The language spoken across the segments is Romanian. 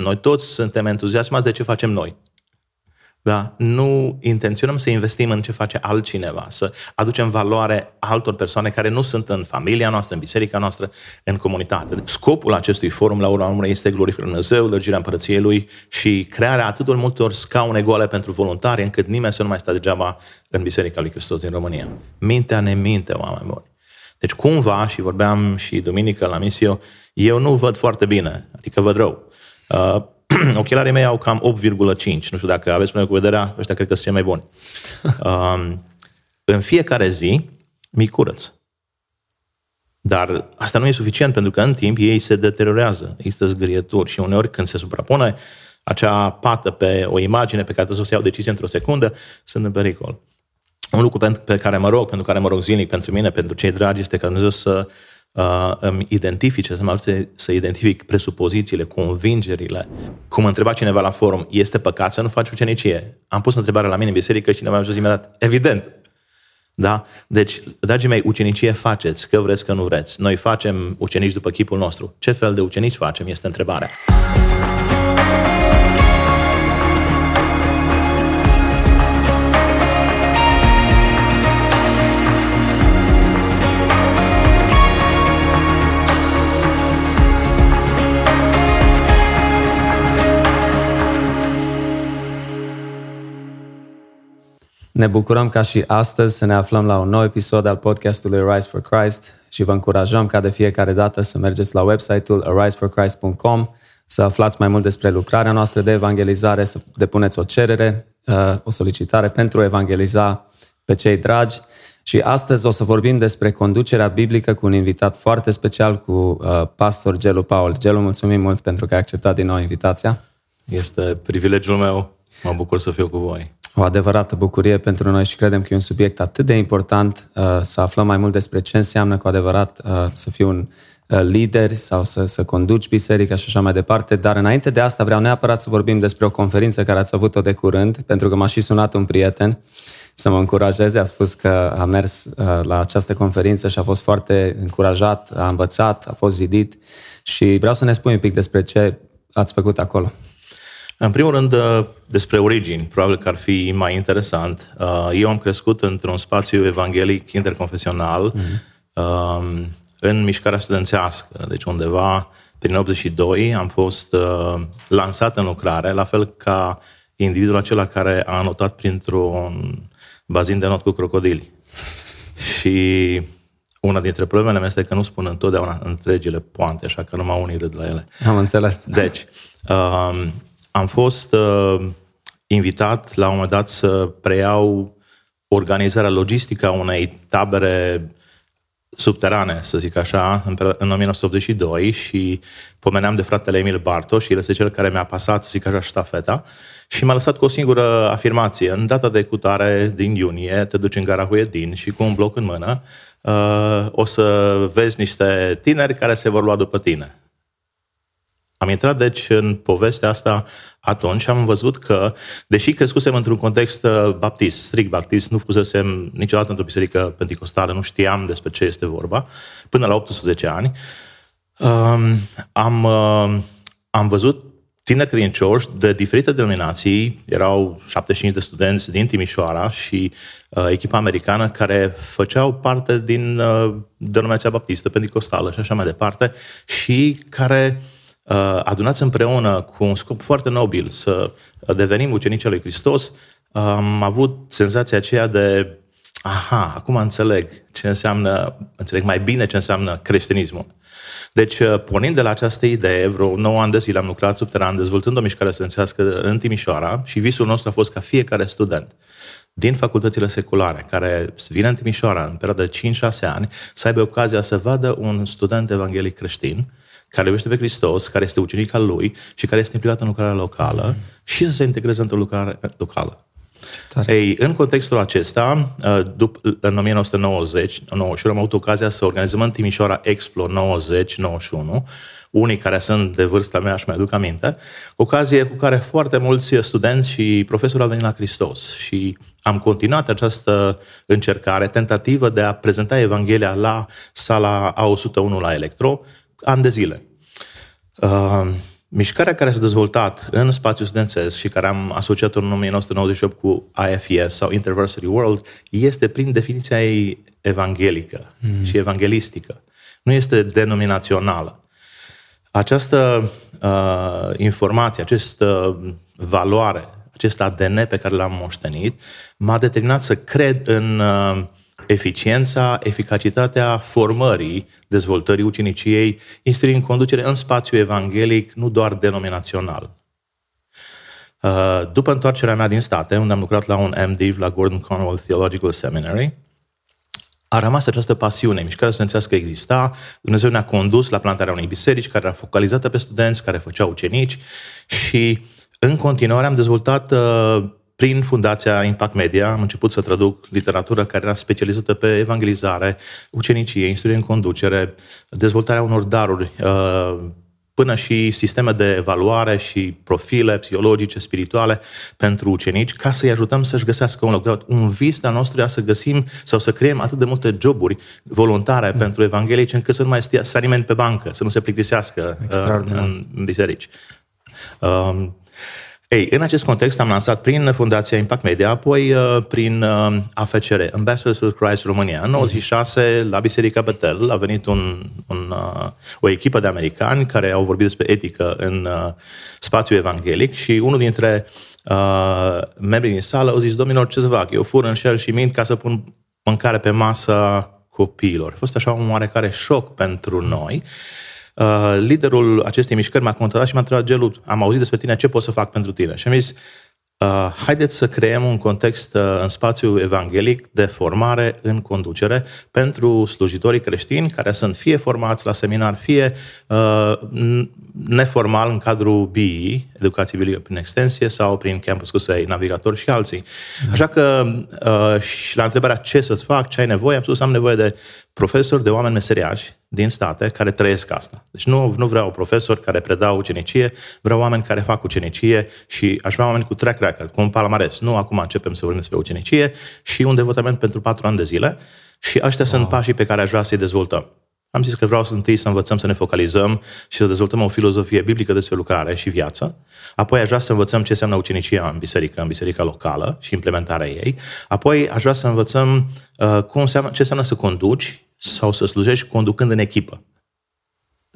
Noi toți suntem entuziasmați de ce facem noi. Da? Nu intenționăm să investim în ce face altcineva, să aducem valoare altor persoane care nu sunt în familia noastră, în biserica noastră, în comunitate. Scopul acestui forum, la urma urmei, este glorificarea Dumnezeu, lărgirea împărăției Lui și crearea atât de multor scaune goale pentru voluntari, încât nimeni să nu mai stea degeaba în Biserica Lui Hristos din România. Mintea ne minte, oameni buni. Deci cumva, și vorbeam și duminică la misio, eu nu văd foarte bine, adică văd rău. Uh, ochelarii mei au cam 8,5. Nu știu dacă aveți probleme cu vederea, ăștia cred că sunt cei mai buni. Um, în fiecare zi mi curăț. Dar asta nu e suficient pentru că în timp ei se deteriorează, există zgârieturi și uneori când se suprapune acea pată pe o imagine pe care trebuie să o iau decizie într-o secundă, sunt în pericol. Un lucru pe care mă rog, pentru care mă rog zilnic pentru mine, pentru cei dragi, este ca Dumnezeu să uh, îmi identifice, să mă ajute să identific presupozițiile, convingerile. Cum întreba cineva la forum, este păcat să nu faci ucenicie? Am pus întrebarea la mine în biserică și cineva mi-a spus imediat, evident. Da? Deci, dragii mei, ucenicie faceți, că vreți, că nu vreți. Noi facem ucenici după chipul nostru. Ce fel de ucenici facem, este întrebarea. Ne bucurăm ca și astăzi să ne aflăm la un nou episod al podcastului Rise for Christ și vă încurajăm ca de fiecare dată să mergeți la website-ul ariseforchrist.com să aflați mai mult despre lucrarea noastră de evangelizare, să depuneți o cerere, uh, o solicitare pentru a evangeliza pe cei dragi. Și astăzi o să vorbim despre conducerea biblică cu un invitat foarte special, cu uh, pastor Gelu Paul. Gelu, mulțumim mult pentru că ai acceptat din nou invitația. Este privilegiul meu. Mă bucur să fiu cu voi o adevărată bucurie pentru noi și credem că e un subiect atât de important uh, să aflăm mai mult despre ce înseamnă cu adevărat uh, să fii un uh, lider sau să, să conduci biserica și așa mai departe. Dar înainte de asta vreau neapărat să vorbim despre o conferință care ați avut-o de curând, pentru că m-a și sunat un prieten să mă încurajeze. A spus că a mers uh, la această conferință și a fost foarte încurajat, a învățat, a fost zidit și vreau să ne spui un pic despre ce ați făcut acolo. În primul rând, uh, despre origini, probabil că ar fi mai interesant. Uh, eu am crescut într-un spațiu evanghelic interconfesional mm-hmm. în mișcarea studențească, deci undeva prin 82 am fost uh, lansat în lucrare, la fel ca individul acela care a anotat printr-un bazin de not cu crocodili. Și una dintre problemele mele este că nu spun întotdeauna întregile poante, așa că numai unii râd la ele. Am înțeles. Deci, um, am fost uh, invitat la un moment dat să preiau organizarea logistică a unei tabere subterane, să zic așa, în, în 1982 și pomeneam de fratele Emil Bartoș și el este cel care mi-a pasat, să zic așa, ștafeta și m-a lăsat cu o singură afirmație. În data de cutare din iunie te duci în gara Huedin și cu un bloc în mână uh, o să vezi niște tineri care se vor lua după tine. Am intrat, deci, în povestea asta atunci și am văzut că, deși crescusem într-un context uh, baptist, strict baptist, nu fusesem niciodată într-o biserică pentecostală, nu știam despre ce este vorba, până la 18 ani, um, am, uh, am văzut tineri credincioși de diferite denominații, erau 75 de studenți din Timișoara și uh, echipa americană care făceau parte din uh, denominația baptistă, pentecostală și așa mai departe și care uh, Uh, adunați împreună cu un scop foarte nobil să devenim ucenici lui Hristos, am avut senzația aceea de aha, acum înțeleg ce înseamnă, înțeleg mai bine ce înseamnă creștinismul. Deci, uh, pornind de la această idee, vreo 9 ani de zile am lucrat subteran, dezvoltând o mișcare studențească în Timișoara și visul nostru a fost ca fiecare student din facultățile seculare, care vine în Timișoara în perioada de 5-6 ani, să aibă ocazia să vadă un student evanghelic creștin care iubește pe Hristos, care este ucenic al lui și care este implicat în lucrarea locală mm. și să se integreze într-o lucrare locală. Ei, în contextul acesta, uh, după, în 1990, 91, am avut ocazia să organizăm în Timișoara Explo 90-91, unii care sunt de vârsta mea și mai aduc aminte, ocazie cu care foarte mulți studenți și profesori au venit la Hristos și am continuat această încercare, tentativă de a prezenta Evanghelia la sala A101 la Electro, ani de zile. Uh, Mișcarea care s-a dezvoltat în spațiul studențesc și care am asociat-o în 1998 cu IFES sau Interversity World este prin definiția ei evanghelică mm. și evanghelistică. Nu este denominațională. Această uh, informație, această valoare, acest ADN pe care l-am moștenit, m-a determinat să cred în uh, eficiența, eficacitatea formării, dezvoltării uceniciei, instruind conducere în spațiu evanghelic, nu doar denominațional. Uh, după întoarcerea mea din state, unde am lucrat la un MDiv la Gordon Conwell Theological Seminary, a rămas această pasiune, mișcarea studențească exista, Dumnezeu ne-a condus la plantarea unei biserici care era focalizată pe studenți, care făceau ucenici și în continuare am dezvoltat uh, prin Fundația Impact Media am început să traduc literatură care era specializată pe evangelizare, ucenicie, instruire în conducere, dezvoltarea unor daruri, uh, până și sisteme de evaluare și profile psihologice, spirituale pentru ucenici, ca să-i ajutăm să-și găsească un loc. Un vis de nostru era să găsim sau să creăm atât de multe joburi voluntare mm. pentru evanghelici încât să nu mai stea să pe bancă, să nu se plictisească uh, în, în biserici. Um, ei, în acest context am lansat prin Fundația Impact Media, apoi uh, prin uh, AFCR, Ambassadors for Christ România. În 96, la Biserica Betel, a venit un, un, uh, o echipă de americani care au vorbit despre etică în spațiul evanghelic și unul dintre uh, membrii din sală au zis, domnilor, ce să fac? Eu fur, înșel și mint ca să pun mâncare pe masă copiilor. A fost așa un oarecare șoc pentru noi. Uh, liderul acestei mișcări m-a contactat și m-a întrebat, Gelu, am auzit despre tine, ce pot să fac pentru tine? Și am zis, uh, haideți să creăm un context uh, în spațiu evanghelic de formare în conducere pentru slujitorii creștini care sunt fie formați la seminar, fie uh, neformal în cadrul BI, educație biblică prin extensie sau prin campus Cusei, navigator și alții. Da. Așa că uh, și la întrebarea ce să-ți fac, ce ai nevoie, am spus am nevoie de profesori, de oameni meseriași din state care trăiesc asta. Deci nu, nu vreau profesori care predau ucenicie, vreau oameni care fac ucenicie și aș vrea oameni cu track record, cu un palmares. Nu acum începem să vorbim despre ucenicie și un devotament pentru patru ani de zile și ăștia wow. sunt pașii pe care aș vrea să-i dezvoltăm. Am zis că vreau să întâi să învățăm să ne focalizăm și să dezvoltăm o filozofie biblică despre lucrare și viață. Apoi aș vrea să învățăm ce înseamnă ucenicia în biserică, în biserica locală și implementarea ei. Apoi aș vrea să învățăm uh, cum înseamnă, ce înseamnă să conduci sau să slujești conducând în echipă.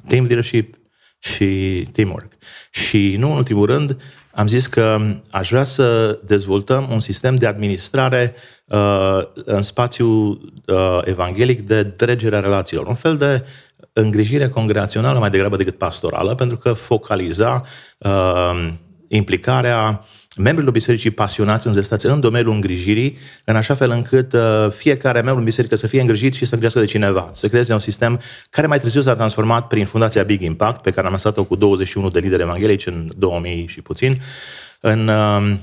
Team leadership și teamwork. Și nu în ultimul rând, am zis că aș vrea să dezvoltăm un sistem de administrare uh, în spațiu uh, evanghelic de dregere a relațiilor. Un fel de îngrijire congregațională mai degrabă decât pastorală, pentru că focaliza uh, implicarea membrilor bisericii pasionați, înzestați în domeniul îngrijirii, în așa fel încât uh, fiecare membru în biserică să fie îngrijit și să îngrijească de cineva. Să creeze un sistem care mai târziu s-a transformat prin Fundația Big Impact, pe care am lăsat-o cu 21 de lideri evanghelici în 2000 și puțin, în uh,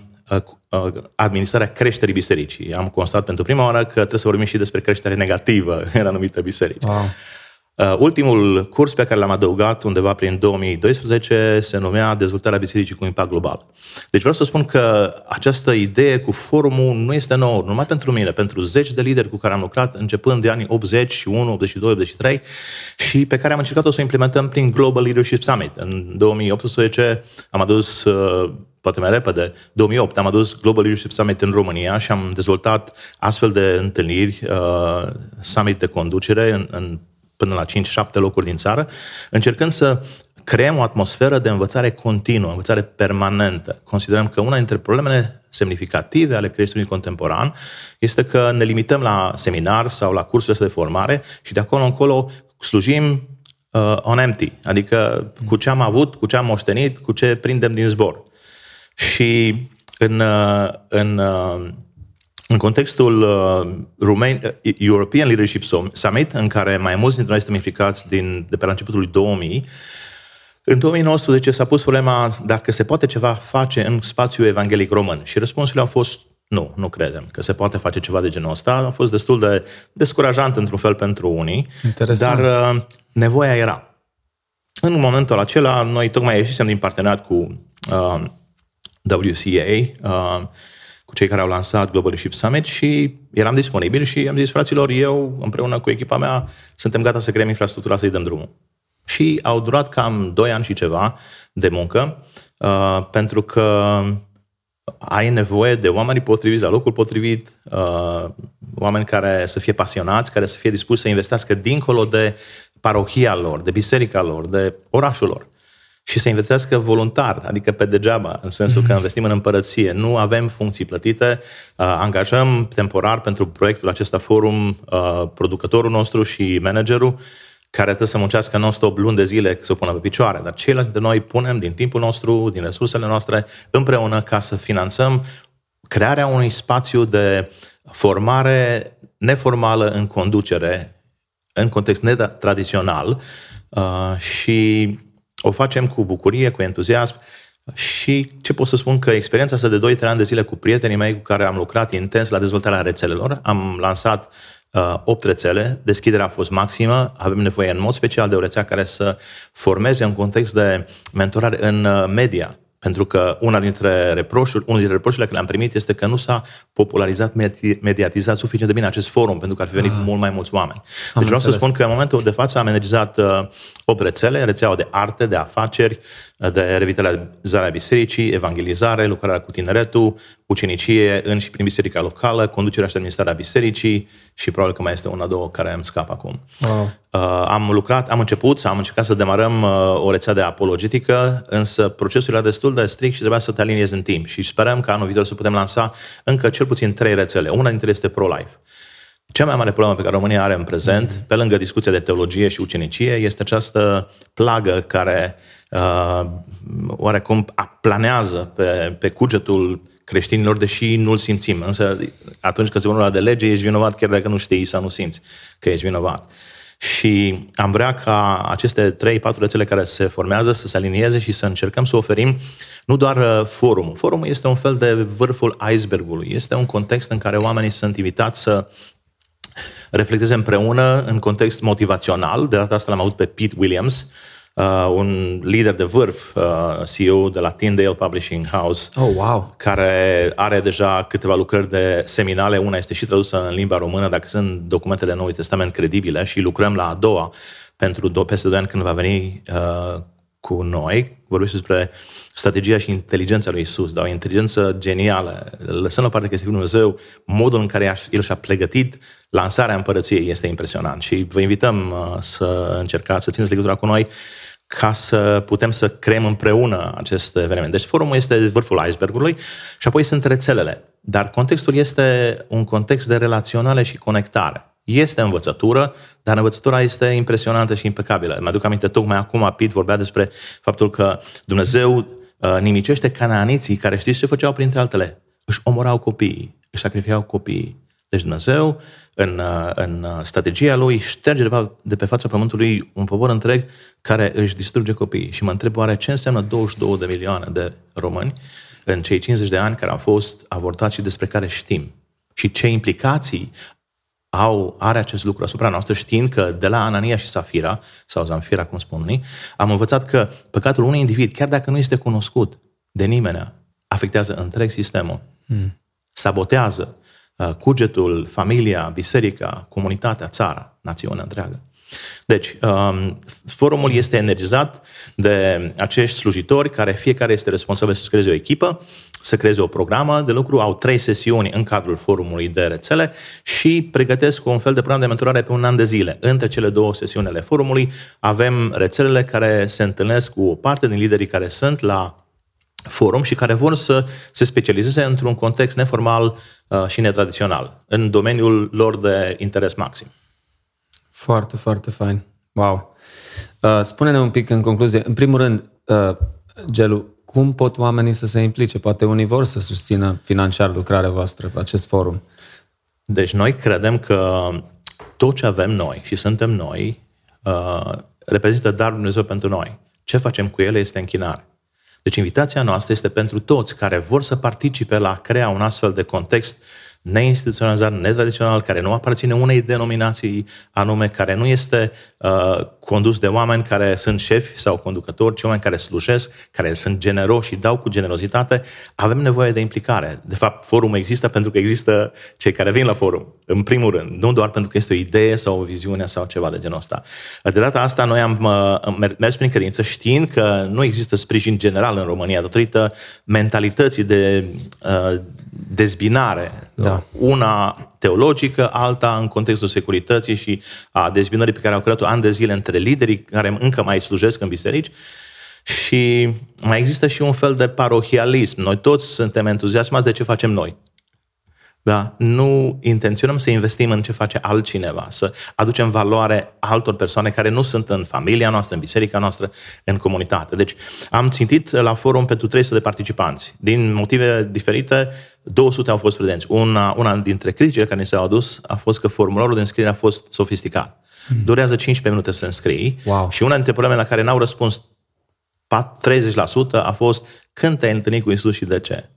uh, administrarea creșterii bisericii. Am constat pentru prima oară că trebuie să vorbim și despre creștere negativă în anumite biserici. Wow. Uh, ultimul curs pe care l-am adăugat undeva prin 2012 se numea Dezvoltarea Bisericii cu Impact Global. Deci vreau să spun că această idee cu forumul nu este nouă, numai pentru mine, pentru zeci de lideri cu care am lucrat începând de anii 81, 82, 83 și pe care am încercat-o să o implementăm prin Global Leadership Summit. În 2018 am adus uh, poate mai repede, 2008, am adus Global Leadership Summit în România și am dezvoltat astfel de întâlniri, uh, summit de conducere în, în până la 5-7 locuri din țară, încercând să creăm o atmosferă de învățare continuă, învățare permanentă. Considerăm că una dintre problemele semnificative ale creștinului contemporan este că ne limităm la seminar sau la cursurile de formare și de acolo încolo slujim uh, on empty, adică cu ce am avut, cu ce am moștenit, cu ce prindem din zbor. Și în, uh, în uh, în contextul uh, Romain, uh, European Leadership Summit, în care mai mulți dintre noi suntem implicați din, de pe la începutul lui 2000, în 2019 s-a pus problema dacă se poate ceva face în spațiul evanghelic român și răspunsurile au fost nu, nu credem că se poate face ceva de genul ăsta. A fost destul de descurajant într-un fel pentru unii, Interesant. dar uh, nevoia era. În momentul acela, noi tocmai ieșisem din parteneriat cu uh, WCA, uh, cu cei care au lansat Global Leadership Summit și eram disponibil și am zis, fraților, eu împreună cu echipa mea suntem gata să creăm infrastructura să-i dăm drumul. Și au durat cam 2 ani și ceva de muncă, uh, pentru că ai nevoie de oamenii potriviți, la locul potrivit, uh, oameni care să fie pasionați, care să fie dispuși să investească dincolo de parohia lor, de biserica lor, de orașul lor și să investească voluntar, adică pe degeaba, în sensul că investim în împărăție. Nu avem funcții plătite, uh, angajăm temporar pentru proiectul acesta forum uh, producătorul nostru și managerul care trebuie să muncească non-stop luni de zile să o pună pe picioare. Dar ceilalți dintre noi punem din timpul nostru, din resursele noastre, împreună ca să finanțăm crearea unui spațiu de formare neformală în conducere, în context netradițional uh, și o facem cu bucurie, cu entuziasm și ce pot să spun? Că experiența asta de 2-3 ani de zile cu prietenii mei cu care am lucrat intens la dezvoltarea rețelelor, am lansat uh, 8 rețele, deschiderea a fost maximă, avem nevoie în mod special de o rețea care să formeze un context de mentorare în uh, media, pentru că una dintre reproșuri, unul dintre reproșurile care le-am primit este că nu s-a popularizat, mediatizat suficient de bine acest forum, pentru că ar fi venit ah. mult mai mulți oameni. Deci vreau să spun că în momentul de față am energizat uh, 8 rețele, rețeaua de arte, de afaceri, de revitalizarea bisericii, evangelizare, lucrarea cu tineretul, ucenicie în și prin biserica locală, conducerea și administrarea bisericii și probabil că mai este una, două care îmi scap acum. Wow. Uh, am lucrat, am început, am încercat să demarăm uh, o rețea de apologetică, însă procesul era destul de strict și trebuia să te aliniezi în timp și sperăm că anul viitor să putem lansa încă cel puțin trei rețele. Una dintre ele este pro-life. Cea mai mare problemă pe care România are în prezent, mm-hmm. pe lângă discuția de teologie și ucenicie, este această plagă care uh, oarecum planează pe, pe cugetul creștinilor, deși nu-l simțim. Însă atunci când se vorbește de lege, ești vinovat chiar dacă nu știi sau nu simți că ești vinovat. Și am vrea ca aceste 3-4 rețele care se formează să se alinieze și să încercăm să oferim nu doar uh, forumul. Forumul este un fel de vârful icebergului. Este un context în care oamenii sunt invitați să reflecteze împreună în context motivațional. De data asta l-am avut pe Pete Williams, uh, un lider de vârf, uh, CEO de la Tyndale Publishing House, oh, wow. care are deja câteva lucrări de seminale. Una este și tradusă în limba română, dacă sunt documentele Noului Testament credibile și lucrăm la a doua pentru do- peste 2 ani când va veni uh, cu noi. Vorbește despre strategia și inteligența lui Isus, dar o inteligență genială. Lăsând la parte că este Dumnezeu, modul în care El și-a pregătit lansarea împărăției este impresionant și vă invităm uh, să încercați să țineți legătura cu noi ca să putem să creăm împreună acest eveniment. Deci forumul este vârful icebergului și apoi sunt rețelele. Dar contextul este un context de relaționale și conectare. Este învățătură, dar învățătura este impresionantă și impecabilă. Mă aduc aminte, tocmai acum Pit vorbea despre faptul că Dumnezeu uh, nimicește canaaniții care știți ce făceau printre altele? Își omorau copiii, își sacrificau copiii. Deci Dumnezeu în, uh, în uh, strategia lui șterge de, pe, de pe fața pământului un popor întreg care își distruge copiii. Și mă întreb oare ce înseamnă 22 de milioane de români în cei 50 de ani care au fost avortați și despre care știm. Și ce implicații au, are acest lucru asupra noastră, știind că de la Anania și Safira, sau Zamfira, cum spun unii, am învățat că păcatul unui individ, chiar dacă nu este cunoscut de nimeni, afectează întreg sistemul. Hmm. Sabotează Uh, cugetul, familia, biserica, comunitatea, țara, națiunea întreagă. Deci, um, forumul este energizat de acești slujitori care fiecare este responsabil să creeze o echipă, să creeze o programă de lucru, au trei sesiuni în cadrul forumului de rețele și pregătesc un fel de program de mentorare pe un an de zile. Între cele două sesiuni ale forumului avem rețelele care se întâlnesc cu o parte din liderii care sunt la forum și care vor să se specializeze într-un context neformal uh, și netradițional, în domeniul lor de interes maxim. Foarte, foarte fain. Wow. Uh, spune-ne un pic în concluzie. În primul rând, uh, Gelu, cum pot oamenii să se implice? Poate unii vor să susțină financiar lucrarea voastră pe acest forum. Deci noi credem că tot ce avem noi și suntem noi reprezintă darul Dumnezeu pentru noi. Ce facem cu ele este închinare. Deci invitația noastră este pentru toți care vor să participe la a crea un astfel de context neinstituționalizat, netradițional, care nu aparține unei denominații anume, care nu este uh, condus de oameni care sunt șefi sau conducători, ci oameni care slujesc, care sunt generoși și dau cu generozitate, avem nevoie de implicare. De fapt, forumul există pentru că există cei care vin la forum, în primul rând, nu doar pentru că este o idee sau o viziune sau ceva de genul ăsta. De data asta, noi am uh, mers prin credință știind că nu există sprijin general în România datorită mentalității de uh, dezbinare. Da. Una teologică, alta în contextul securității și a dezbinării pe care au creat-o ani de zile între liderii care încă mai slujesc în biserici. Și mai există și un fel de parohialism. Noi toți suntem entuziasmați de ce facem noi. Da? Nu intenționăm să investim în ce face altcineva, să aducem valoare altor persoane care nu sunt în familia noastră, în biserica noastră, în comunitate. Deci am țintit la forum pentru 300 de participanți. Din motive diferite, 200 au fost prezenți. Una, una dintre criticile care ni s-au adus a fost că formularul de înscriere a fost sofisticat. Mm. Durează 15 minute să înscrii wow. și una dintre problemele la care n-au răspuns 30% a fost când te-ai întâlnit cu Isus și de ce.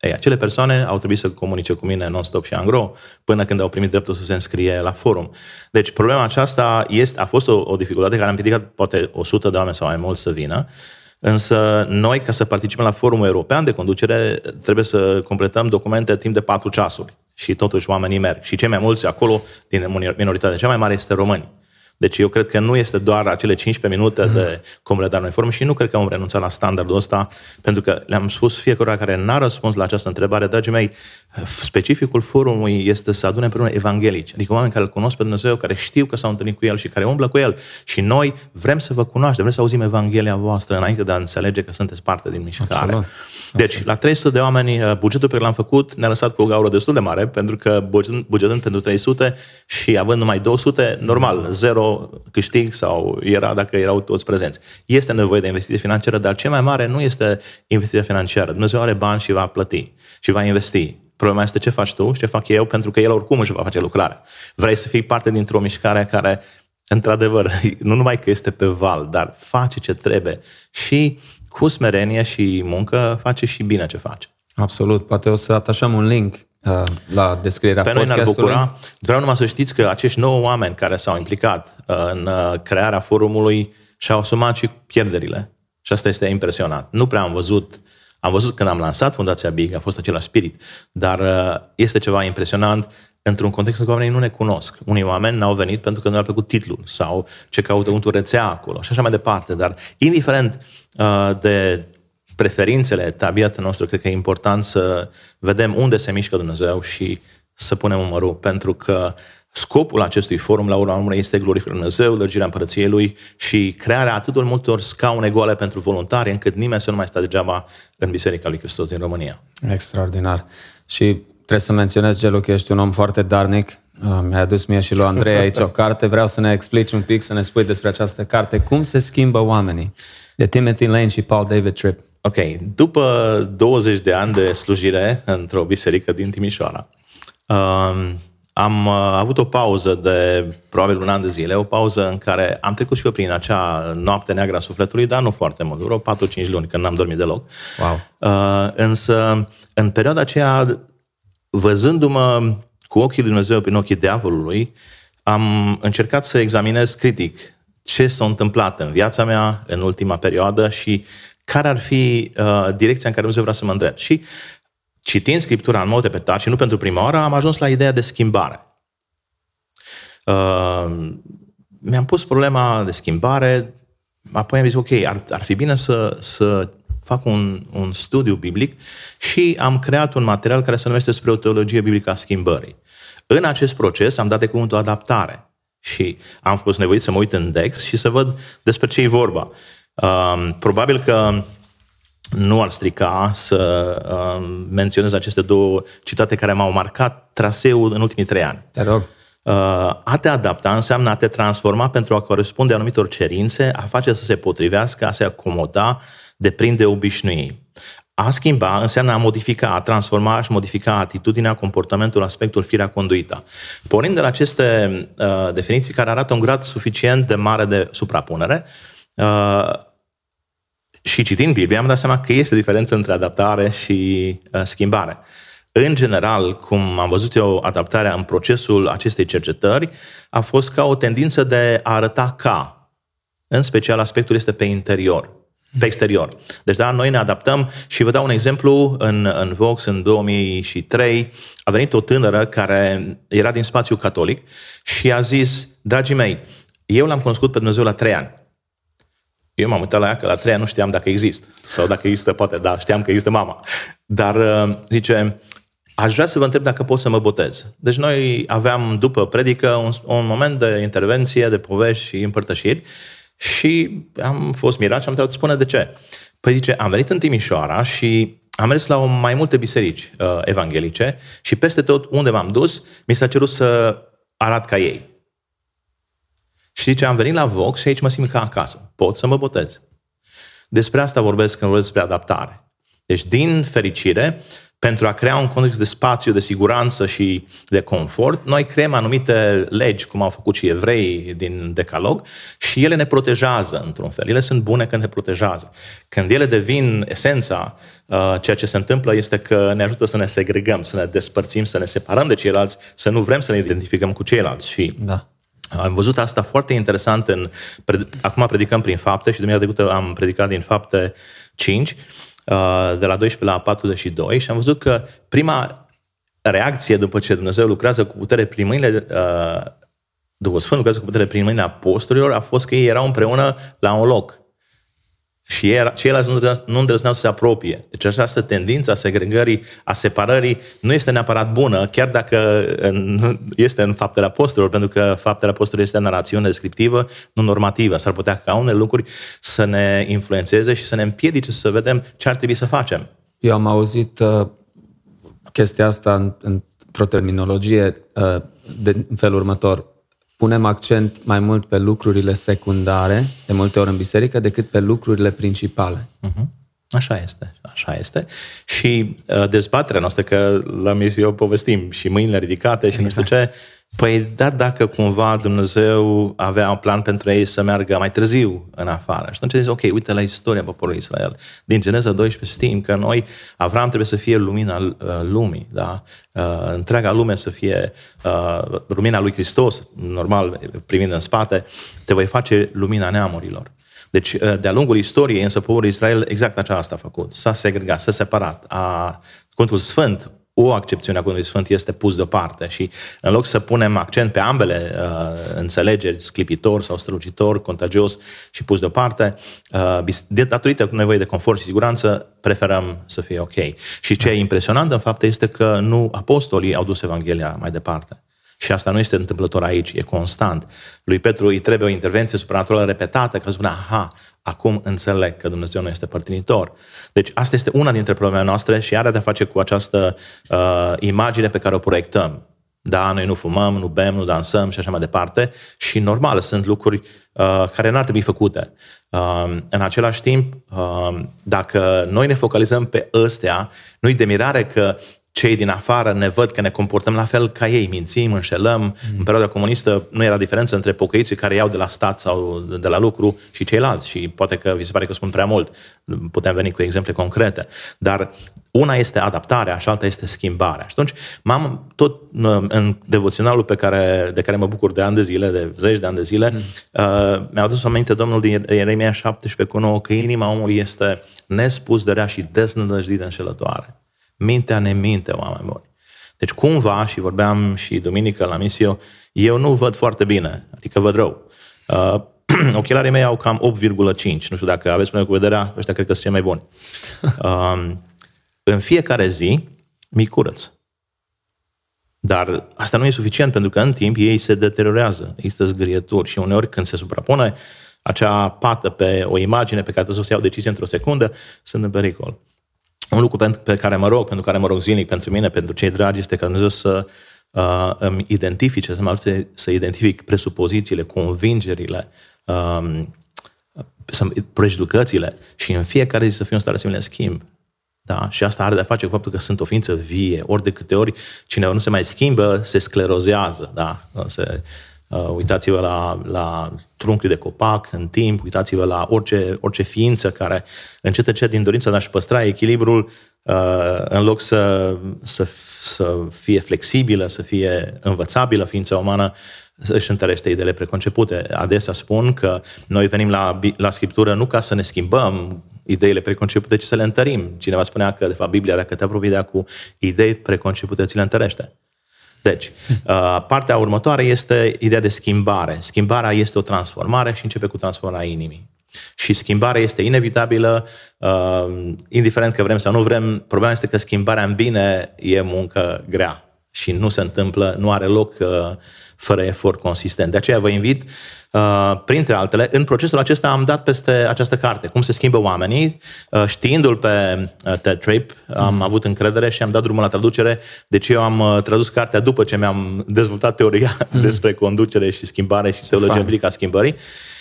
Ei, acele persoane au trebuit să comunice cu mine non-stop și angro până când au primit dreptul să se înscrie la forum. Deci problema aceasta este, a fost o, o dificultate care am împiedicat poate 100 de oameni sau mai mult să vină, însă noi, ca să participăm la forumul european de conducere, trebuie să completăm documente timp de 4 ceasuri și totuși oamenii merg. Și cei mai mulți acolo, din minoritatea cea mai mare, este români. Deci eu cred că nu este doar acele 15 minute de completare noi formă și nu cred că am renunțat la standardul ăsta, pentru că le-am spus fiecare care n-a răspuns la această întrebare, dragii mei, specificul forumului este să adune împreună evanghelici, adică oameni care îl cunosc pe Dumnezeu, care știu că s-au întâlnit cu El și care umblă cu El. Și noi vrem să vă cunoaștem, vrem să auzim Evanghelia voastră înainte de a înțelege că sunteți parte din mișcare. Absolut. Deci, la 300 de oameni, uh, bugetul pe care l-am făcut ne-a lăsat cu o gaură destul de mare, pentru că bugetând pentru 300 și având numai 200, normal, zero câștig sau era dacă erau toți prezenți. Este nevoie de investiție financiară, dar cea mai mare nu este investiția financiară. Dumnezeu are bani și va plăti și va investi. Problema este ce faci tu și ce fac eu, pentru că el oricum își va face lucrarea. Vrei să fii parte dintr-o mișcare care, într-adevăr, nu numai că este pe val, dar face ce trebuie și cu smerenie și muncă face și bine ce face. Absolut. Poate o să atașăm un link uh, la descrierea Pe podcastului. Pe noi ne-ar bucura. Vreau numai să știți că acești nouă oameni care s-au implicat uh, în uh, crearea forumului și-au asumat și pierderile. Și asta este impresionant. Nu prea am văzut am văzut când am lansat Fundația Big, a fost același spirit, dar uh, este ceva impresionant într-un context în care oamenii nu ne cunosc. Unii oameni n-au venit pentru că nu le-a plăcut titlul sau ce caută un rețea acolo și așa mai departe. Dar indiferent uh, de preferințele tabiatului nostru, cred că e important să vedem unde se mișcă Dumnezeu și să punem umărul, pentru că scopul acestui forum, la urma urmei, este glorificarea Dumnezeu, lărgirea împărăției Lui și crearea atât de multor scaune goale pentru voluntari, încât nimeni să nu mai stea degeaba în Biserica Lui Hristos din România. Extraordinar. Și Trebuie să menționez, Gelu, că ești un om foarte darnic. Uh, mi-a adus mie și lui Andrei aici o carte. Vreau să ne explici un pic, să ne spui despre această carte. Cum se schimbă oamenii? De Timothy Lane și Paul David Tripp. Ok. După 20 de ani de slujire într-o biserică din Timișoara, um, am uh, avut o pauză de probabil un an de zile, o pauză în care am trecut și eu prin acea noapte neagră a sufletului, dar nu foarte mult, vreo 4-5 luni, când n-am dormit deloc. Wow. Uh, însă, în perioada aceea, văzându-mă cu ochii lui Dumnezeu prin ochii diavolului, am încercat să examinez critic ce s-a întâmplat în viața mea în ultima perioadă și care ar fi uh, direcția în care Dumnezeu vrea să mă îndrept. Și citind Scriptura în mod repetat și nu pentru prima oară, am ajuns la ideea de schimbare. Uh, mi-am pus problema de schimbare, apoi am zis, ok, ar, ar fi bine să, să fac un, un studiu biblic și am creat un material care se numește spre o teologie biblică a schimbării. În acest proces am dat de cuvântul adaptare și am fost nevoit să mă uit în Dex și să văd despre ce e vorba. Um, probabil că nu ar strica să um, menționez aceste două citate care m-au marcat traseul în ultimii trei ani. Te rog. Uh, a te adapta înseamnă a te transforma pentru a corespunde anumitor cerințe, a face să se potrivească, a se acomoda, deprinde obișnui. A schimba înseamnă a modifica, a transforma și modifica atitudinea, comportamentul, aspectul, firea, conduita. Pornind de la aceste uh, definiții care arată un grad suficient de mare de suprapunere, uh, și citind Biblia am dat seama că este diferență între adaptare și uh, schimbare. în general, cum am văzut eu adaptarea în procesul acestei cercetări, a fost ca o tendință de a arăta ca. În special, aspectul este pe interior, pe exterior. Deci, da, noi ne adaptăm și vă dau un exemplu. În, în Vox, în 2003, a venit o tânără care era din spațiu catolic și a zis, dragii mei, eu l-am cunoscut pe Dumnezeu la trei ani. Eu m-am uitat la ea că la trei ani nu știam dacă există. Sau dacă există, poate, da, știam că există mama. Dar, uh, zice, aș vrea să vă întreb dacă pot să mă botez. Deci noi aveam, după predică, un, un moment de intervenție, de povești și împărtășiri și am fost mirat și am întrebat, spune de ce. Păi zice, am venit în Timișoara și am mers la o mai multe biserici uh, evanghelice și peste tot unde m-am dus, mi s-a cerut să arat ca ei. Și zice, am venit la Vox și aici mă simt ca acasă. Pot să mă botez. Despre asta vorbesc când vorbesc despre adaptare. Deci, din fericire, pentru a crea un context de spațiu, de siguranță și de confort, noi creăm anumite legi, cum au făcut și evrei din Decalog, și ele ne protejează într-un fel. Ele sunt bune când ne protejează. Când ele devin esența, uh, ceea ce se întâmplă este că ne ajută să ne segregăm, să ne despărțim, să ne separăm de ceilalți, să nu vrem să ne identificăm cu ceilalți. Și da. Am văzut asta foarte interesant în... Acum predicăm prin fapte și duminica trecută am predicat din fapte 5, uh, de la 12 la 42 și am văzut că prima reacție după ce Dumnezeu lucrează cu putere prin mâinile uh, după Sfânt lucrează cu putere prin mâinile apostolilor, a fost că ei erau împreună la un loc. Și ceilalți nu îndrăzneau să se apropie. Deci această tendință a segregării, a separării, nu este neapărat bună, chiar dacă este în faptele apostolilor, pentru că faptele apostolilor este narațiune descriptivă, nu normativă. S-ar putea ca unele lucruri să ne influențeze și să ne împiedice să vedem ce ar trebui să facem. Eu am auzit uh, chestia asta în, într-o terminologie uh, de în felul următor punem accent mai mult pe lucrurile secundare, de multe ori în biserică, decât pe lucrurile principale. Uh-huh. Așa este, așa este. Și uh, dezbaterea noastră, că la misiune povestim și mâinile ridicate și exact. nu știu ce, Păi da, dacă cumva Dumnezeu avea un plan pentru ei să meargă mai târziu în afară. Și atunci zice, ok, uite la istoria poporului Israel. Din Geneza 12 știm că noi, Avram trebuie să fie lumina uh, lumii, da? Uh, întreaga lume să fie uh, lumina lui Hristos, normal, primind în spate, te voi face lumina neamurilor. Deci, de-a lungul istoriei, însă, poporul Israel exact aceasta a făcut. S-a segregat, s-a separat. A, cuvântul Sfânt o accepțiune a Cuvântului Sfânt este pus deoparte și în loc să punem accent pe ambele uh, înțelegeri, sclipitor sau strălucitor, contagios și pus deoparte, uh, de datorită nevoie de confort și siguranță, preferăm să fie ok. Și ce e impresionant în fapt este că nu apostolii au dus Evanghelia mai departe. Și asta nu este întâmplător aici, e constant. Lui Petru îi trebuie o intervenție supranaturală repetată ca să spună, aha, acum înțeleg că Dumnezeu nu este părtinitor. Deci asta este una dintre problemele noastre și are de-a face cu această uh, imagine pe care o proiectăm. Da, noi nu fumăm, nu bem, nu dansăm și așa mai departe și normal, sunt lucruri uh, care n-ar trebui făcute. Uh, în același timp, uh, dacă noi ne focalizăm pe ăstea, nu-i de mirare că cei din afară ne văd că ne comportăm la fel ca ei, mințim, înșelăm. Mm. În perioada comunistă nu era diferență între pocăiții care iau de la stat sau de la lucru și ceilalți și poate că vi se pare că spun prea mult. Putem veni cu exemple concrete. Dar una este adaptarea și alta este schimbarea. Și atunci m-am tot în devoționalul pe care, de care mă bucur de ani de zile, de zeci de ani de zile, mm. uh, mi-a adus aminte Domnul din Ieremia 17 cu 9 că inima omului este nespus de rea și deznădăjdită înșelătoare. Mintea ne minte, oameni buni. Deci cumva, și vorbeam și duminică la misio, eu nu văd foarte bine, adică văd rău. Uh, ochelarii mei au cam 8,5. Nu știu dacă aveți probleme cu vederea, ăștia cred că sunt cei mai buni. Uh, în fiecare zi mi curăț. Dar asta nu e suficient, pentru că în timp ei se deteriorează, există zgârieturi și uneori când se suprapune acea pată pe o imagine pe care trebuie să o iau decizie într-o secundă, sunt în pericol un lucru pe care mă rog, pentru care mă rog zilnic pentru mine, pentru cei dragi, este ca Dumnezeu să uh, îmi identifice, să mă ajute să identific presupozițiile, convingerile, um, prejudecățile și în fiecare zi să fiu în stare să mi le schimb. Da? Și asta are de-a face cu faptul că sunt o ființă vie. Ori de câte ori cineva nu se mai schimbă, se sclerozează. Da? Se, Uh, uitați-vă la, la trunchiul de copac în timp, uitați-vă la orice, orice ființă care încet încet din dorința de a-și păstra echilibrul uh, în loc să, să, să fie flexibilă, să fie învățabilă ființa umană, își întărește ideile preconcepute. Adesea spun că noi venim la, la Scriptură nu ca să ne schimbăm ideile preconcepute, ci să le întărim. Cineva spunea că, de fapt, Biblia, dacă te apropii de ea cu idei preconcepute, ți le întărește. Deci, uh, partea următoare este ideea de schimbare. Schimbarea este o transformare și începe cu transformarea inimii. Și schimbarea este inevitabilă, uh, indiferent că vrem sau nu vrem. Problema este că schimbarea în bine e muncă grea și nu se întâmplă, nu are loc uh, fără efort consistent. De aceea vă invit, uh, printre altele, în procesul acesta am dat peste această carte, cum se schimbă oamenii, uh, știindu-l pe uh, Ted Tripp, am mm. avut încredere și am dat drumul la traducere, deci eu am uh, tradus cartea după ce mi-am dezvoltat teoria mm. despre conducere și schimbare și teologia biblică a schimbării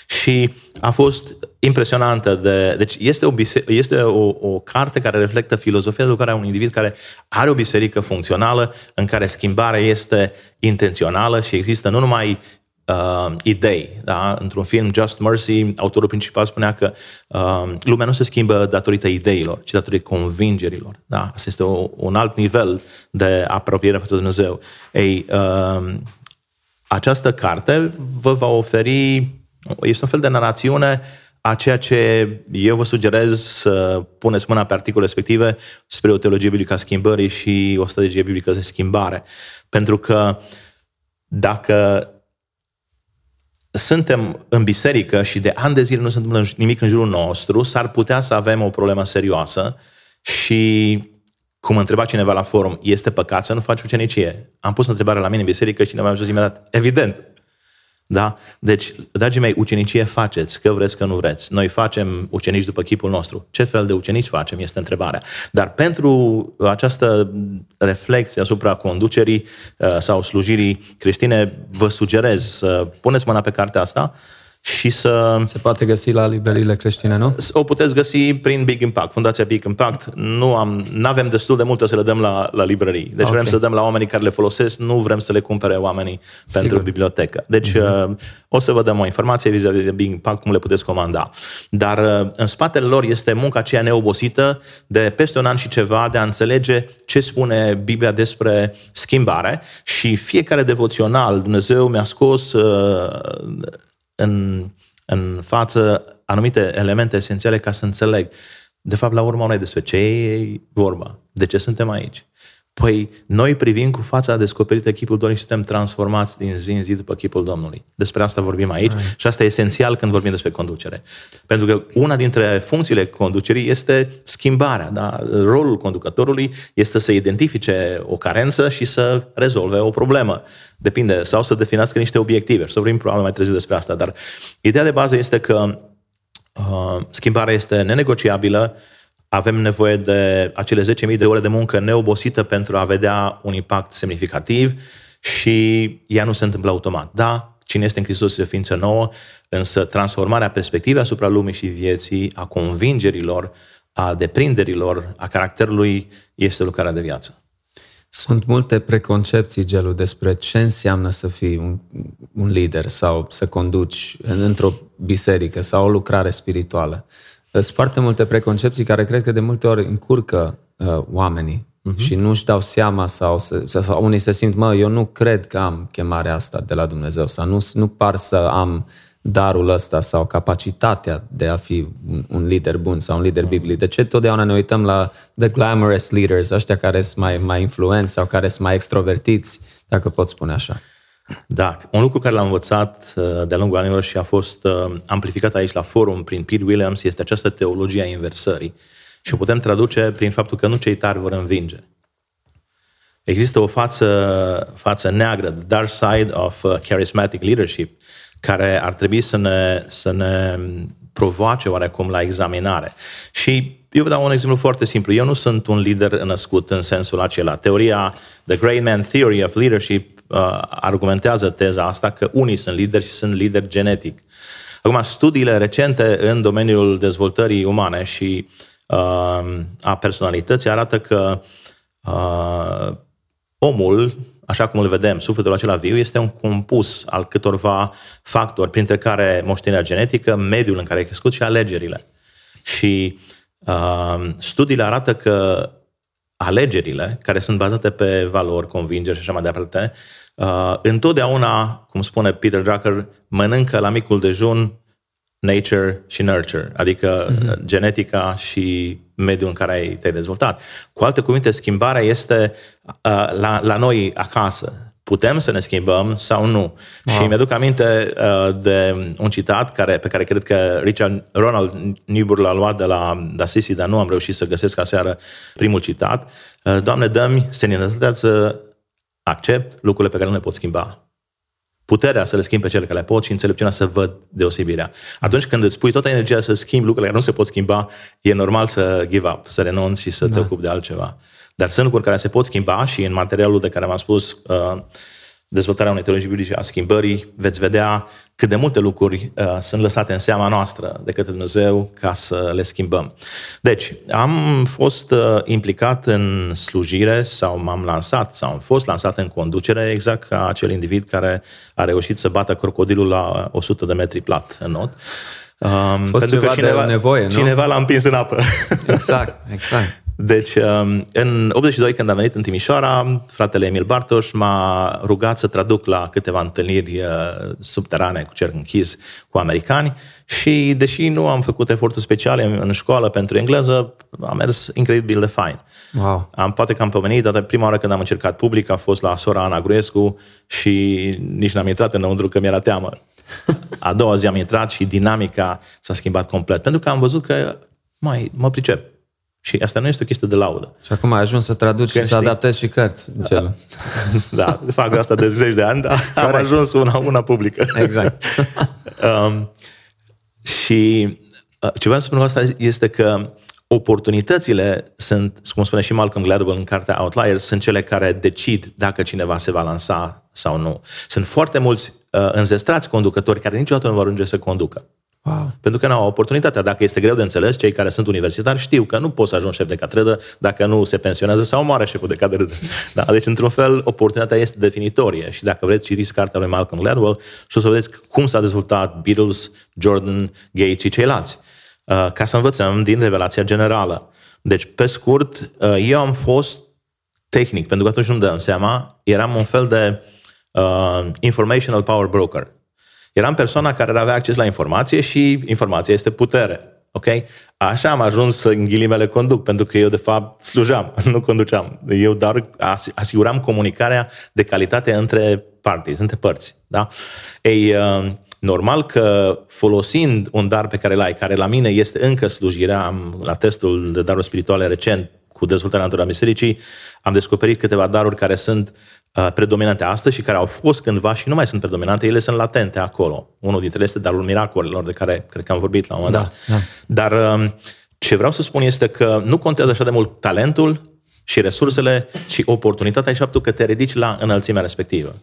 și a fost impresionantă. De, deci este, o, bise, este o, o carte care reflectă filozofia de lucrare a unui individ care are o biserică funcțională, în care schimbarea este intențională și există nu numai uh, idei. Da? Într-un film, Just Mercy, autorul principal spunea că uh, lumea nu se schimbă datorită ideilor, ci datorită convingerilor. Da? Asta este o, un alt nivel de apropiere față de Dumnezeu. Ei, uh, această carte vă va oferi este un fel de narațiune a ceea ce eu vă sugerez să puneți mâna pe articole respective spre o teologie biblică a schimbării și o strategie biblică de schimbare. Pentru că dacă suntem în biserică și de ani de zile nu se întâmplă nimic în jurul nostru, s-ar putea să avem o problemă serioasă și, cum întreba cineva la forum, este păcat să nu faci ucenicie? Am pus întrebarea la mine în biserică și cineva mi-a zis imediat, evident, da? Deci, dragii mei, ucenicie faceți, că vreți, că nu vreți. Noi facem ucenici după chipul nostru. Ce fel de ucenici facem, este întrebarea. Dar pentru această reflexie asupra conducerii uh, sau slujirii creștine, vă sugerez să puneți mâna pe cartea asta și să... Se poate găsi la librările creștine, nu? O puteți găsi prin Big Impact, Fundația Big Impact. Nu am, avem destul de multe să le dăm la, la librării. Deci okay. vrem să dăm la oamenii care le folosesc, nu vrem să le cumpere oamenii Sigur. pentru bibliotecă. Deci uh-huh. o să vă dăm o informație vis-a-vis de Big Impact, cum le puteți comanda. Dar uh, în spatele lor este munca aceea neobosită de peste un an și ceva de a înțelege ce spune Biblia despre schimbare și fiecare devoțional, Dumnezeu mi-a scos uh, în, în față anumite elemente esențiale ca să înțeleg. De fapt, la urmă, noi despre ce e vorba, de ce suntem aici. Păi, noi privim cu fața descoperită chipul Domnului și suntem transformați din zi în zi după chipul Domnului. Despre asta vorbim aici Ai. și asta e esențial când vorbim despre conducere. Pentru că una dintre funcțiile conducerii este schimbarea. Da? Rolul conducătorului este să identifice o carență și să rezolve o problemă. Depinde. Sau să definească niște obiective. Și să vorbim probabil mai târziu despre asta. Dar ideea de bază este că uh, schimbarea este nenegociabilă, avem nevoie de acele 10.000 de ore de muncă neobosită pentru a vedea un impact semnificativ și ea nu se întâmplă automat. Da, cine este în Hristos este o ființă nouă, însă transformarea perspectivei asupra lumii și vieții, a convingerilor, a deprinderilor, a caracterului, este lucrarea de viață. Sunt multe preconcepții, Gelu, despre ce înseamnă să fii un, un lider sau să conduci într-o biserică sau o lucrare spirituală. Sunt foarte multe preconcepții care cred că de multe ori încurcă uh, oamenii uh-huh. și nu își dau seama sau, să, sau unii se simt, mă, eu nu cred că am chemarea asta de la Dumnezeu sau nu, nu par să am darul ăsta sau capacitatea de a fi un, un lider bun sau un lider uh-huh. biblic. De ce totdeauna ne uităm la the glamorous leaders, ăștia care sunt mai, mai influenți sau care sunt mai extrovertiți, dacă pot spune așa? Da, un lucru care l-am învățat uh, de-a lungul anilor și a fost uh, amplificat aici la forum prin Pete Williams este această teologie a inversării. Și o putem traduce prin faptul că nu cei tari vor învinge. Există o față, față neagră, the dark side of uh, charismatic leadership, care ar trebui să ne, să ne provoace oarecum la examinare. Și eu vă dau un exemplu foarte simplu. Eu nu sunt un lider născut în sensul acela. Teoria, The Great Man Theory of Leadership, uh, argumentează teza asta că unii sunt lideri și sunt lideri genetic. Acum, studiile recente în domeniul dezvoltării umane și uh, a personalității arată că uh, omul, așa cum îl vedem, sufletul acela viu, este un compus al câtorva factori, printre care moștenirea genetică, mediul în care ai crescut și alegerile. Și uh, studiile arată că alegerile, care sunt bazate pe valori, convingeri și așa mai departe, uh, întotdeauna, cum spune Peter Drucker, mănâncă la micul dejun nature și nurture, adică mm-hmm. genetica și mediul în care ai, te-ai dezvoltat. Cu alte cuvinte, schimbarea este uh, la, la noi acasă. Putem să ne schimbăm sau nu? Wow. Și mi-aduc aminte uh, de un citat care, pe care cred că Richard Ronald Niebuhr l-a luat de la da Sisi, dar nu am reușit să găsesc aseară primul citat. Uh, Doamne, dă-mi seninătatea să accept lucrurile pe care nu le pot schimba puterea să le schimbi pe cele care le pot și înțelepciunea să văd deosebirea. Atunci când îți pui toată energia să schimbi lucrurile care nu se pot schimba, e normal să give up, să renunți și să da. te ocupi de altceva. Dar sunt lucruri care se pot schimba și în materialul de care am spus, uh, dezvoltarea unei teologii biblice a schimbării, veți vedea cât de multe lucruri uh, sunt lăsate în seama noastră de către Dumnezeu ca să le schimbăm. Deci, am fost uh, implicat în slujire sau m-am lansat sau am fost lansat în conducere exact ca acel individ care a reușit să bată crocodilul la 100 de metri plat în not. Um, pentru că cineva, nevoie, nu? cineva l-a împins în apă. Exact, exact. Deci, um, în 82, când am venit în Timișoara, fratele Emil Bartoș m-a rugat să traduc la câteva întâlniri uh, subterane cu cer închis cu americani și, deși nu am făcut eforturi speciale în școală pentru engleză, am mers incredibil de fain. Wow. Am, poate că am pomenit, dar prima oară când am încercat public a fost la sora Ana Gruescu și nici n-am intrat înăuntru că mi-era teamă. A doua zi am intrat și dinamica s-a schimbat complet, pentru că am văzut că mai mă pricep și asta nu este o chestie de laudă. Și acum ai ajuns să traduci și să adaptezi și cărți. Da, da, fac asta de zeci de ani, dar Corect. am ajuns una, una publică. Exact. um, și uh, ce vreau să spun asta este că oportunitățile sunt, cum spune și Malcolm Gladwell în cartea Outliers, sunt cele care decid dacă cineva se va lansa sau nu. Sunt foarte mulți uh, înzestrați conducători care niciodată nu vor ajunge să conducă. Wow. Pentru că nu au oportunitatea. Dacă este greu de înțeles, cei care sunt universitari știu că nu poți să ajungi șef de catedră dacă nu se pensionează sau moare șeful de catedră. Da? Deci, într-un fel, oportunitatea este definitorie. Și dacă vreți, citiți cartea lui Malcolm Gladwell și o să vedeți cum s-a dezvoltat Beatles, Jordan, Gates și ceilalți. Uh, ca să învățăm din revelația generală. Deci, pe scurt, uh, eu am fost tehnic, pentru că atunci nu dăm seama, eram un fel de uh, informational power broker. Eram persoana care avea acces la informație și informația este putere. Ok? Așa am ajuns să, în ghilimele, conduc, pentru că eu, de fapt, slujam, nu conduceam. Eu doar asiguram comunicarea de calitate între parties, între părți. Da? Ei, uh, normal că folosind un dar pe care l ai, care la mine este încă slujirea, am, la testul de daruri spirituale recent cu dezvoltarea naturală a bisericii, am descoperit câteva daruri care sunt Uh, predominante astăzi și care au fost cândva și nu mai sunt predominante, ele sunt latente acolo. Unul dintre ele este darul miracolelor de care cred că am vorbit la un moment da, dat. Da. Dar um, ce vreau să spun este că nu contează așa de mult talentul și resursele, ci oportunitatea și faptul că te ridici la înălțimea respectivă.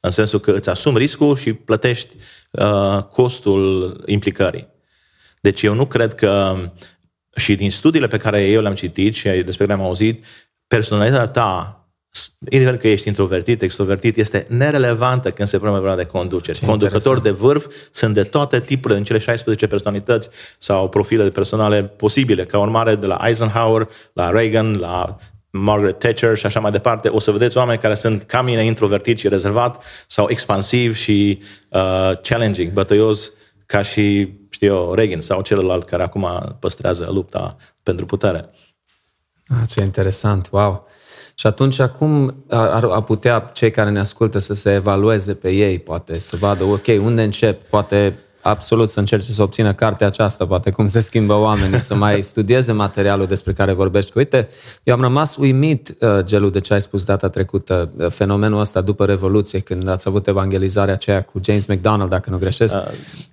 În sensul că îți asumi riscul și plătești uh, costul implicării. Deci eu nu cred că și din studiile pe care eu le-am citit și despre care le-am auzit, personalitatea ta indiferent că ești introvertit, extrovertit, este nerelevantă când se pune vorba de conducere. Ce Conducători de vârf sunt de toate tipurile, în cele 16 personalități sau profile de personale posibile, ca urmare de la Eisenhower, la Reagan, la Margaret Thatcher și așa mai departe, o să vedeți oameni care sunt ca mine introvertit și rezervat sau expansiv și uh, challenging, bătăios, ca și, știu eu, Reagan sau celălalt care acum păstrează lupta pentru putere. Ah, ce interesant, wow! Și atunci cum ar, ar putea cei care ne ascultă să se evalueze pe ei, poate să vadă, ok, unde încep, poate absolut să încerce să obțină cartea aceasta, poate cum se schimbă oamenii, să mai studieze materialul despre care vorbești. Uite, eu am rămas uimit, uh, Gelu, de ce ai spus data trecută, uh, fenomenul ăsta după Revoluție, când ați avut evangelizarea aceea cu James McDonald, dacă nu greșesc, uh,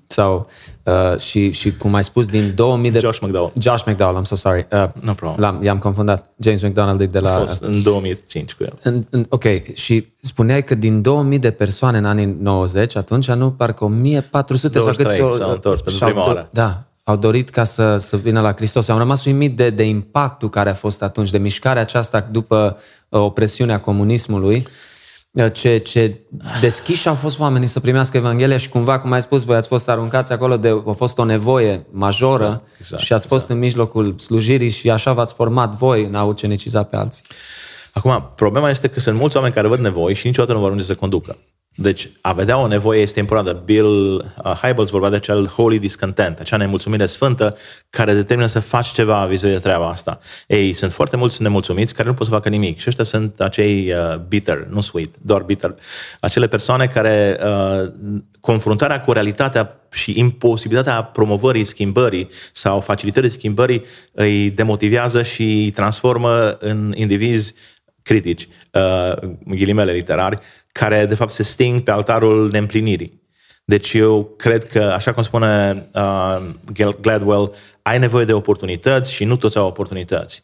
sau uh, și, și cum ai spus, din 2000 de... Josh McDowell. Josh McDowell, I'm so sorry. Uh, no problem. L-am, i-am confundat. James McDonald de la... A fost în 2005 cu el. În, în, ok, și spuneai că din 2000 de persoane în anii 90, atunci nu, parcă 1400 sau cât s-au, s-au întors pentru prima oară. Da, au dorit ca să, să vină la Hristos. Am rămas uimit de, de impactul care a fost atunci, de mișcarea aceasta după uh, opresiunea comunismului ce, ce deschiși au fost oamenii să primească Evanghelia și cumva, cum ai spus, voi ați fost aruncați acolo de, a fost o nevoie majoră exact, exact, și ați fost exact. în mijlocul slujirii și așa v-ați format voi în a uceniciza pe alții. Acum, problema este că sunt mulți oameni care văd nevoi și niciodată nu vor ajunge să conducă. Deci, a vedea o nevoie este importantă. Bill uh, Hybels vorbea de acel holy discontent, acea nemulțumire sfântă care determină să faci ceva vis de treaba asta. Ei, sunt foarte mulți nemulțumiți care nu pot să facă nimic și ăștia sunt acei uh, bitter, nu sweet, doar bitter. Acele persoane care uh, confruntarea cu realitatea și imposibilitatea promovării schimbării sau facilitării schimbării îi demotivează și îi transformă în indivizi critici, uh, ghilimele literari, care de fapt se sting pe altarul neîmplinirii. Deci eu cred că, așa cum spune uh, Gladwell, ai nevoie de oportunități și nu toți au oportunități.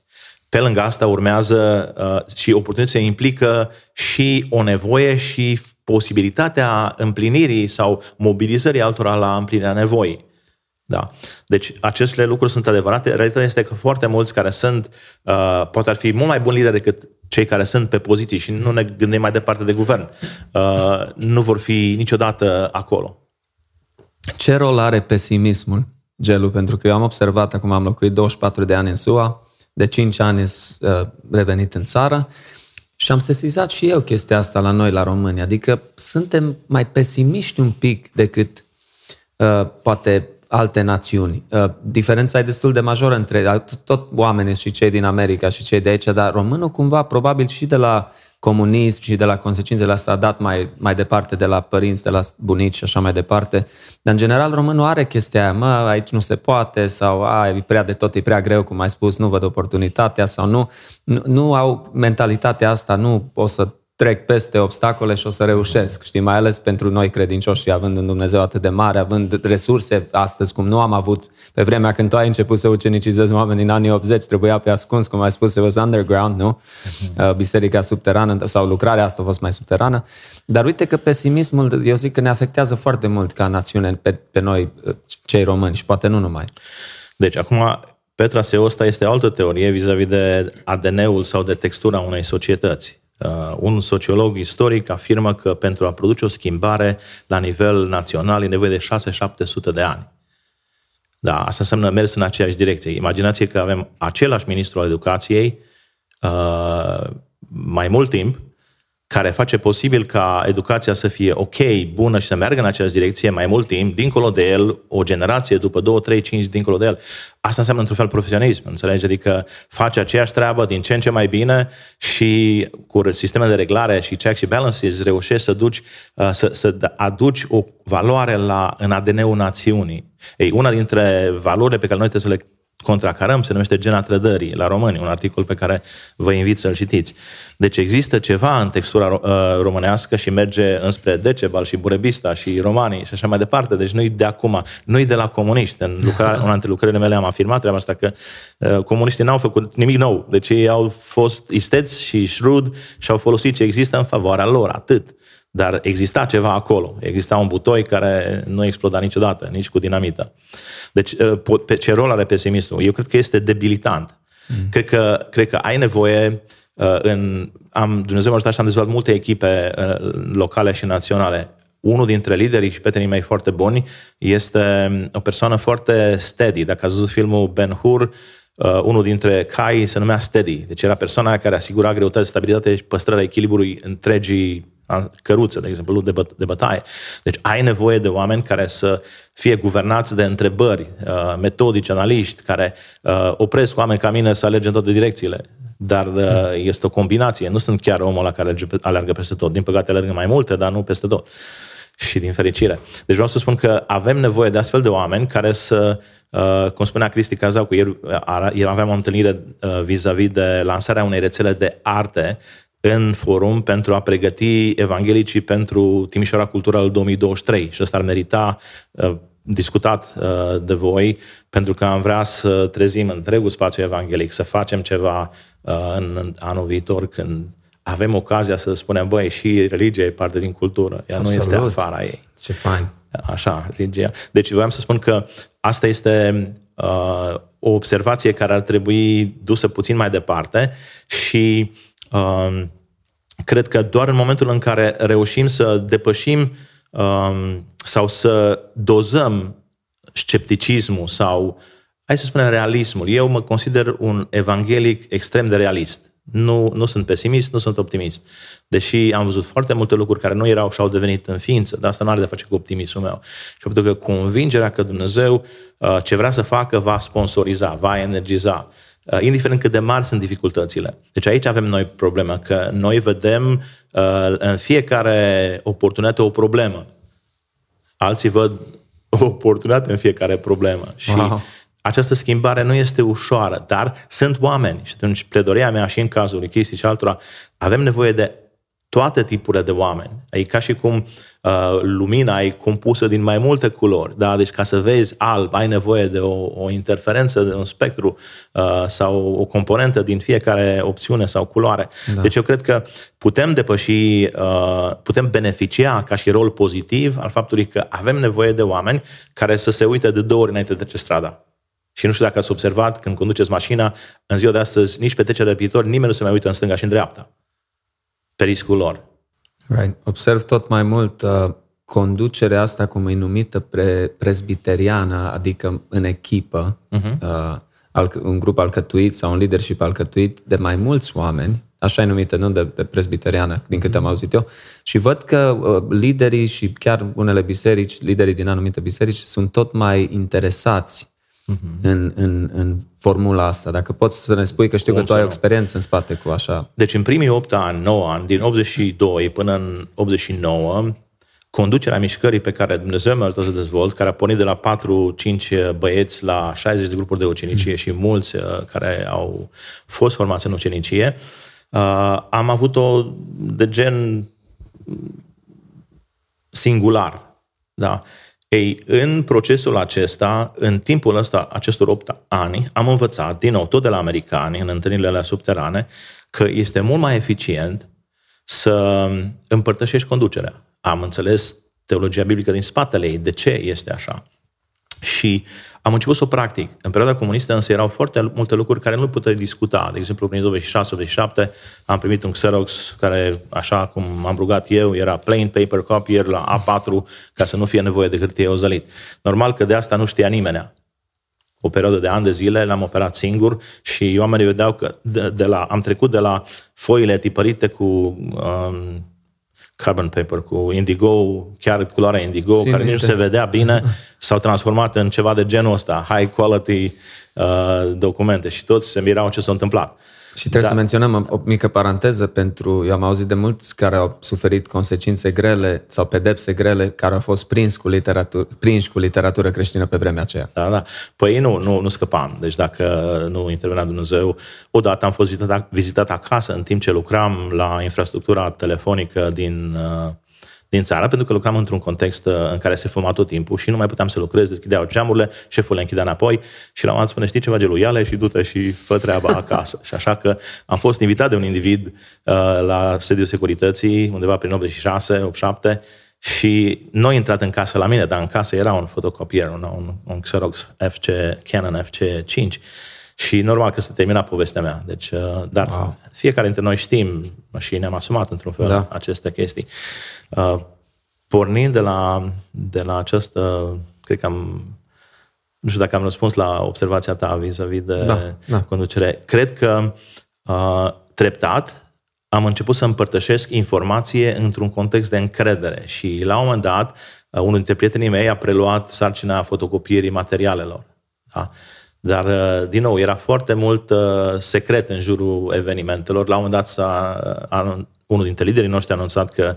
Pe lângă asta urmează uh, și oportunitățile implică și o nevoie și posibilitatea împlinirii sau mobilizării altora la împlinirea nevoii. Da. Deci aceste lucruri sunt adevărate. Realitatea este că foarte mulți care sunt, uh, poate ar fi mult mai buni lideri decât cei care sunt pe poziții și nu ne gândim mai departe de guvern, uh, nu vor fi niciodată acolo. Ce rol are pesimismul, Gelu? Pentru că eu am observat, acum am locuit 24 de ani în SUA, de 5 ani uh, revenit în țară și am sesizat și eu chestia asta la noi, la români. Adică suntem mai pesimiști un pic decât uh, poate alte națiuni. Uh, diferența e destul de majoră între tot oamenii și cei din America și cei de aici, dar românul cumva, probabil și de la comunism și de la consecințele astea a dat mai, mai departe de la părinți, de la bunici și așa mai departe. Dar în general românul are chestia aia, mă, aici nu se poate sau a, e prea de tot, e prea greu, cum ai spus, nu văd oportunitatea sau nu. Nu, nu au mentalitatea asta, nu o să trec peste obstacole și o să reușesc, știi, mai ales pentru noi credincioși, având un Dumnezeu atât de mare, având resurse astăzi, cum nu am avut pe vremea când tu ai început să ucenicizezi oameni în anii 80, trebuia pe ascuns, cum ai spus, it was underground, nu? Uh, biserica subterană sau lucrarea asta a fost mai subterană. Dar uite că pesimismul, eu zic că ne afectează foarte mult ca națiune pe, pe noi, uh, cei români, și poate nu numai. Deci, acum, pe traseul ăsta este o altă teorie vis-a-vis de ADN-ul sau de textura unei societăți. Uh, un sociolog istoric afirmă că pentru a produce o schimbare la nivel național e nevoie de 6-700 de ani. Da, asta înseamnă mers în aceeași direcție. Imaginați că avem același ministru al educației uh, mai mult timp care face posibil ca educația să fie ok, bună și să meargă în aceeași direcție mai mult timp, dincolo de el, o generație după 2, 3, 5 dincolo de el. Asta înseamnă într-un fel profesionism, înțelegi? Adică face aceeași treabă din ce în ce mai bine și cu sisteme de reglare și check și balances reușești să, duci, uh, să, să aduci o valoare la, în ADN-ul națiunii. Ei, una dintre valorile pe care noi trebuie să le contracarăm se numește Gena trădării la români, un articol pe care vă invit să-l citiți. Deci există ceva în textura uh, românească și merge înspre Decebal și Burebista și romanii și așa mai departe. Deci nu-i de acum, nu-i de la comuniști. În lucrare, una dintre lucrările mele am afirmat treaba asta că uh, comuniștii n-au făcut nimic nou. Deci ei au fost isteți și shrewd și au folosit ce există în favoarea lor, atât. Dar exista ceva acolo. Exista un butoi care nu exploda niciodată, nici cu dinamită. Deci, uh, pe ce rol are pesimismul? Eu cred că este debilitant. Mm. Cred, că, cred că ai nevoie uh, în... Am, Dumnezeu mă ajutat și am dezvoltat multe echipe uh, locale și naționale. Unul dintre liderii și prietenii mei foarte buni este o persoană foarte steady. Dacă ați văzut filmul Ben Hur, Uh, unul dintre cai se numea Steady. Deci era persoana care asigura greutate, stabilitate și păstrarea echilibrului întregii căruță, de exemplu, de, bă- de bătaie. Deci ai nevoie de oameni care să fie guvernați de întrebări, uh, metodici, analiști, care uh, opresc oameni ca mine să alerge în toate direcțiile. Dar uh, este o combinație. Nu sunt chiar omul la care alergă peste tot. Din păcate alergă mai multe, dar nu peste tot. Și din fericire. Deci vreau să spun că avem nevoie de astfel de oameni care să Uh, cum spunea Cristi Cazau, cu ieri, ieri aveam o întâlnire uh, vis-a-vis de lansarea unei rețele de arte în forum pentru a pregăti evanghelicii pentru Timișoara Cultural 2023 și ăsta ar merita uh, discutat uh, de voi pentru că am vrea să trezim întregul spațiu evanghelic, să facem ceva uh, în, în anul viitor când avem ocazia să spunem, băi, și religia e parte din cultură, ea Absolut. nu este afara ei. Ce fain! Așa, religia. Deci voiam să spun că asta este uh, o observație care ar trebui dusă puțin mai departe și uh, cred că doar în momentul în care reușim să depășim um, sau să dozăm scepticismul sau, hai să spunem, realismul. Eu mă consider un evanghelic extrem de realist. Nu, nu sunt pesimist, nu sunt optimist. Deși am văzut foarte multe lucruri care nu erau și au devenit în ființă, dar asta nu are de face cu optimismul meu. Și pentru că convingerea că Dumnezeu uh, ce vrea să facă va sponsoriza, va energiza, uh, indiferent cât de mari sunt dificultățile. Deci aici avem noi problema, că noi vedem uh, în fiecare oportunitate o problemă. Alții văd o oportunitate în fiecare problemă. Și wow. această schimbare nu este ușoară, dar sunt oameni. Și atunci pledoria mea și în cazul lui Cristi și altora, avem nevoie de toate tipurile de oameni. E ca și cum uh, lumina e compusă din mai multe culori. Da? Deci ca să vezi alb, ai nevoie de o, o interferență, de un spectru uh, sau o componentă din fiecare opțiune sau culoare. Da. Deci eu cred că putem depăși, uh, putem beneficia ca și rol pozitiv al faptului că avem nevoie de oameni care să se uite de două ori înainte de trece strada. Și nu știu dacă ați observat, când conduceți mașina, în ziua de astăzi, nici pe trecerea de viitor, nimeni nu se mai uită în stânga și în dreapta pe riscul lor. Right. Observ tot mai mult uh, conducerea asta, cum e numită, pre- presbiteriană, adică în echipă, uh-huh. uh, al, un grup alcătuit sau un leadership alcătuit de mai mulți oameni, așa e numită, nu de, de presbiteriană, din câte am auzit eu, și văd că uh, liderii și chiar unele biserici, liderii din anumite biserici, sunt tot mai interesați uh-huh. în, în, în formula asta. Dacă poți să ne spui, că știu Cum că tu ai o experiență în spate cu așa. Deci în primii 8 ani, 9 ani, din 82 până în 89, conducerea mișcării pe care Dumnezeu mi-a ajutat să dezvolt, care a pornit de la 4-5 băieți la 60 de grupuri de ucenicie mm. și mulți uh, care au fost formați în ucenicie, uh, am avut-o de gen singular. Da? Ei, în procesul acesta, în timpul ăsta, acestor 8 ani, am învățat, din nou, tot de la americani, în întâlnirile alea subterane, că este mult mai eficient să împărtășești conducerea. Am înțeles teologia biblică din spatele ei, de ce este așa. Și am început să o practic. În perioada comunistă însă erau foarte multe lucruri care nu puteai discuta. De exemplu, prin 26-87 am primit un Xerox care, așa cum am rugat eu, era plain paper copier la A4 ca să nu fie nevoie de hârtie ozălit. Normal că de asta nu știa nimeni. O perioadă de ani de zile l-am operat singur și oamenii vedeau că de, de la, am trecut de la foile tipărite cu um, carbon paper, cu indigo, chiar culoarea indigo, Sim, care nici nu se vedea bine, s-au transformat în ceva de genul ăsta, high quality uh, documente și toți se mirau ce s-a întâmplat. Și trebuie da. să menționăm o mică paranteză pentru, eu am auzit de mulți care au suferit consecințe grele sau pedepse grele care au fost prins cu literatură, prinși cu literatură creștină pe vremea aceea. Da, da. Păi nu, nu, nu scăpam. Deci dacă nu intervenea Dumnezeu, odată am fost vizitat, vizitat acasă în timp ce lucram la infrastructura telefonică din uh, din țară, pentru că lucram într-un context uh, în care se fuma tot timpul și nu mai puteam să lucrez, deschideau geamurile, șeful le închidea înapoi și la un moment spune, știi ceva, geluiale și du-te și fă treaba acasă. și așa că am fost invitat de un individ uh, la sediul securității, undeva prin 86, 87, și nu a intrat în casă la mine, dar în casă era un fotocopier, un, un, un Xerox FC, Canon FC5 și normal că se termina povestea mea. Deci, uh, dar wow. fiecare dintre noi știm și ne-am asumat într-un fel da. aceste chestii. Uh, pornind de la, de la această, cred că am, nu știu dacă am răspuns la observația ta vis-a-vis de da, da. conducere. Cred că uh, treptat am început să împărtășesc informație într-un context de încredere și la un moment dat uh, unul dintre prietenii mei a preluat sarcina fotocopierii materialelor. Da? Dar, uh, din nou, era foarte mult uh, secret în jurul evenimentelor. La un moment dat s-a, a, unul dintre liderii noștri a anunțat că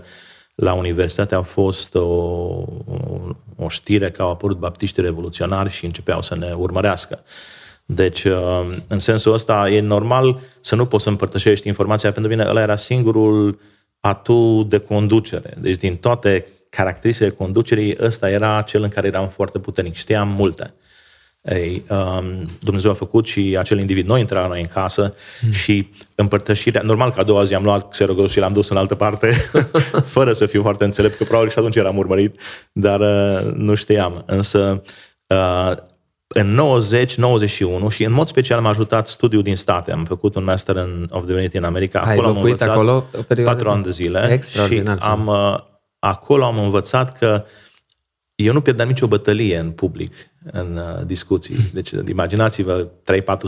la universitate a fost o, o, o știre că au apărut baptiști revoluționari și începeau să ne urmărească. Deci, uh, în sensul ăsta, e normal să nu poți să împărtășești informația. Pentru mine, ăla era singurul atu de conducere. Deci, din toate caracteristicile conducerii, ăsta era cel în care eram foarte puternic. Știam multe. Ei, um, Dumnezeu a făcut și acel individ noi intra la noi în casă mm. și împărtășirea, normal că a doua zi am luat xerogos și l-am dus în altă parte, fără să fiu foarte înțelept, că probabil și atunci eram urmărit, dar uh, nu știam. Însă uh, în 90, 91 și în mod special m-a ajutat studiul din state. Am făcut un master în of Divinity în America. Ai acolo am învățat acolo o perioadă patru ani de zile extraordinar. și am, uh, acolo am învățat că eu nu pierdeam nicio bătălie în public, în uh, discuții. Deci imaginați-vă 3-400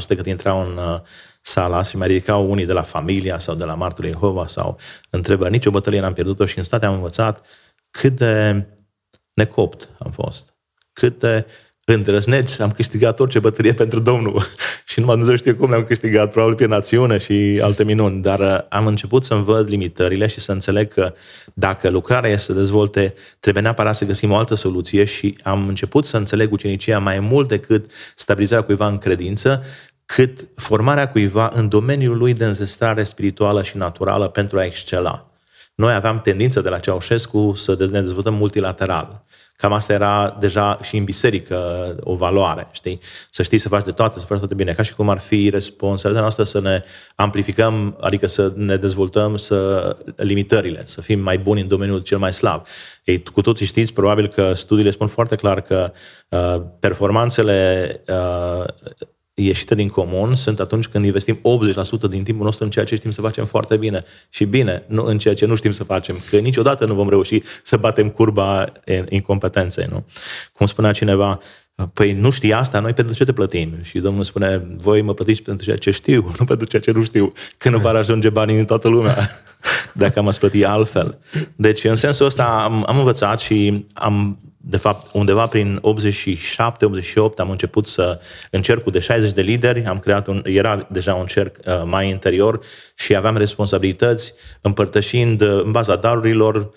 cât intrau în uh, sala și mai ridicau unii de la familia sau de la Martul Jehova sau întrebări. Nicio bătălie n-am pierdut-o și în state am învățat cât de necopt am fost. Cât de îndrăzneți, am câștigat orice bătălie pentru Domnul și numai Dumnezeu știe cum le-am câștigat, probabil pe națiune și alte minuni, dar uh, am început să-mi văd limitările și să înțeleg că dacă lucrarea este să dezvolte, trebuie neapărat să găsim o altă soluție și am început să înțeleg ucenicia mai mult decât stabilizarea cuiva în credință, cât formarea cuiva în domeniul lui de înzestrare spirituală și naturală pentru a excela. Noi aveam tendință de la Ceaușescu să ne dezvoltăm multilateral. Cam asta era deja și în biserică o valoare, știi? Să știi să faci de toate, să faci toate bine. Ca și cum ar fi responsabilitatea noastră să ne amplificăm, adică să ne dezvoltăm să limitările, să fim mai buni în domeniul cel mai slab. Ei, cu toții știți, probabil că studiile spun foarte clar că uh, performanțele uh, ieșite din comun sunt atunci când investim 80% din timpul nostru în ceea ce știm să facem foarte bine și bine, nu în ceea ce nu știm să facem, că niciodată nu vom reuși să batem curba incompetenței, nu? Cum spunea cineva, Păi nu știi asta, noi pentru ce te plătim? Și Domnul spune, voi mă plătiți pentru ceea ce știu, nu pentru ceea ce nu știu, când nu va ajunge banii în toată lumea, dacă am plăti altfel. Deci, în sensul ăsta, am, am învățat și am de fapt, undeva prin 87-88 am început să în cercul de 60 de lideri, am creat un, era deja un cerc uh, mai interior și aveam responsabilități împărtășind uh, în baza darurilor, uh,